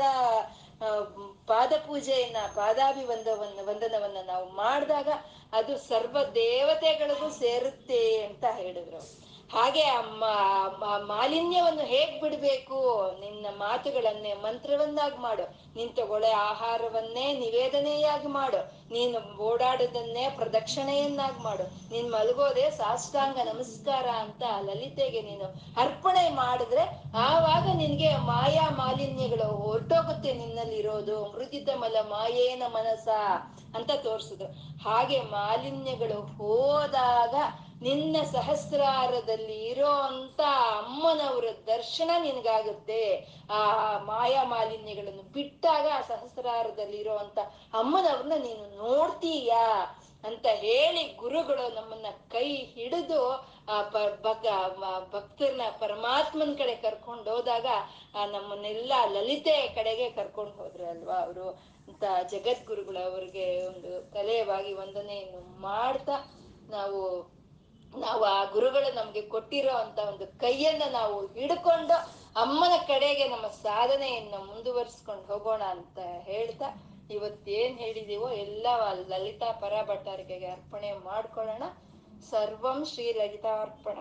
ಪಾದ ಪೂಜೆಯನ್ನ, ಪಾದಾಭಿವಂದವನ್ನ, ವಂದನವನ್ನ ನಾವು ಮಾಡಿದಾಗ ಅದು ಸರ್ವ ದೇವತೆಗಳಿಗೂ ಸೇರುತ್ತೆ ಅಂತ ಹೇಳಿದ್ರು ಹಾಗೆ ಮಾಲಿನ್ಯವನ್ನು ಹೇಗ್ ಬಿಡ್ಬೇಕು? ನಿನ್ನ ಮಾತುಗಳನ್ನೇ ಮಂತ್ರವನ್ನಾಗಿ ಮಾಡು. ನಿನ್ ತಗೊಳ್ಳೆ ಆಹಾರವನ್ನೇ ನಿವೇದನೆಯಾಗಿ ಮಾಡು. ನೀನು ಓಡಾಡೋದನ್ನೇ ಪ್ರದಕ್ಷಿಣೆಯನ್ನಾಗಿ ಮಾಡು. ನೀನ್ ಮಲಗೋದೆ ಸಾಷ್ಟಾಂಗ ನಮಸ್ಕಾರ ಅಂತ ಲಲಿತೆಗೆ ನೀನು ಅರ್ಪಣೆ ಮಾಡಿದ್ರೆ ಆವಾಗ ನಿನ್ಗೆ ಮಾಯಾ ಮಾಲಿನ್ಯಗಳು ಹೊರಟೋಗುತ್ತೆ ನಿನ್ನಲ್ಲಿರೋದು. ಮೃದಿತ ಮಲ ಮಾಯೇನ ಮನಸ ಅಂತ ತೋರ್ಸಿದ್ರು ಹಾಗೆ ಮಾಲಿನ್ಯಗಳು ಹೋದಾಗ ನಿನ್ನ ಸಹಸ್ರಾರದಲ್ಲಿ ಇರೋ ಅಂತ ಅಮ್ಮನವರ ದರ್ಶನ ನಿನಗಾಗುತ್ತೆ. ಆ ಮಾಯಾ ಮಾಲಿನ್ಯಗಳನ್ನು ಬಿಟ್ಟಾಗ ಆ ಸಹಸ್ರಾರದಲ್ಲಿ ಇರೋಂತ ಅಮ್ಮನವ್ರನ್ನ ನೀನು ನೋಡ್ತೀಯಾ ಅಂತ ಹೇಳಿ ಗುರುಗಳು ನಮ್ಮನ್ನ ಕೈ ಹಿಡಿದು ಆ ಪ ಭಕ್ತರನ್ನ ಪರಮಾತ್ಮನ ಕಡೆ ಕರ್ಕೊಂಡು ಹೋದಾಗ ಆ ನಮ್ಮನ್ನೆಲ್ಲ ಲಲಿತೆ ಕಡೆಗೆ ಕರ್ಕೊಂಡು ಹೋದ್ರಲ್ವಾ ಅವರು ಅಂತ ಜಗದ್ಗುರುಗಳು ಅವ್ರಿಗೆ ಒಂದು ಕಲೆಯವಾಗಿ ವಂದನೆಯನ್ನು ಮಾಡ್ತಾ ನಾವು ನಾವು ಆ ಗುರುಗಳು ನಮ್ಗೆ ಕೊಟ್ಟಿರೋ ಅಂತ ಒಂದು ಕೈಯನ್ನ ನಾವು ಹಿಡ್ಕೊಂಡು ಅಮ್ಮನ ಕಡೆಗೆ ನಮ್ಮ ಸಾಧನೆಯನ್ನ ಮುಂದುವರ್ಸ್ಕೊಂಡು ಹೋಗೋಣ ಅಂತ ಹೇಳ್ತಾ ಇವತ್ತೇನ್ ಹೇಳಿದೀವೋ ಎಲ್ಲ ಲಲಿತಾ ಪರ ಭಟ್ಟಾರಿಕೆಗೆ ಅರ್ಪಣೆ ಮಾಡ್ಕೊಳ್ಳೋಣ. ಸರ್ವಂ ಶ್ರೀ ಲಲಿತಾರ್ಪಣ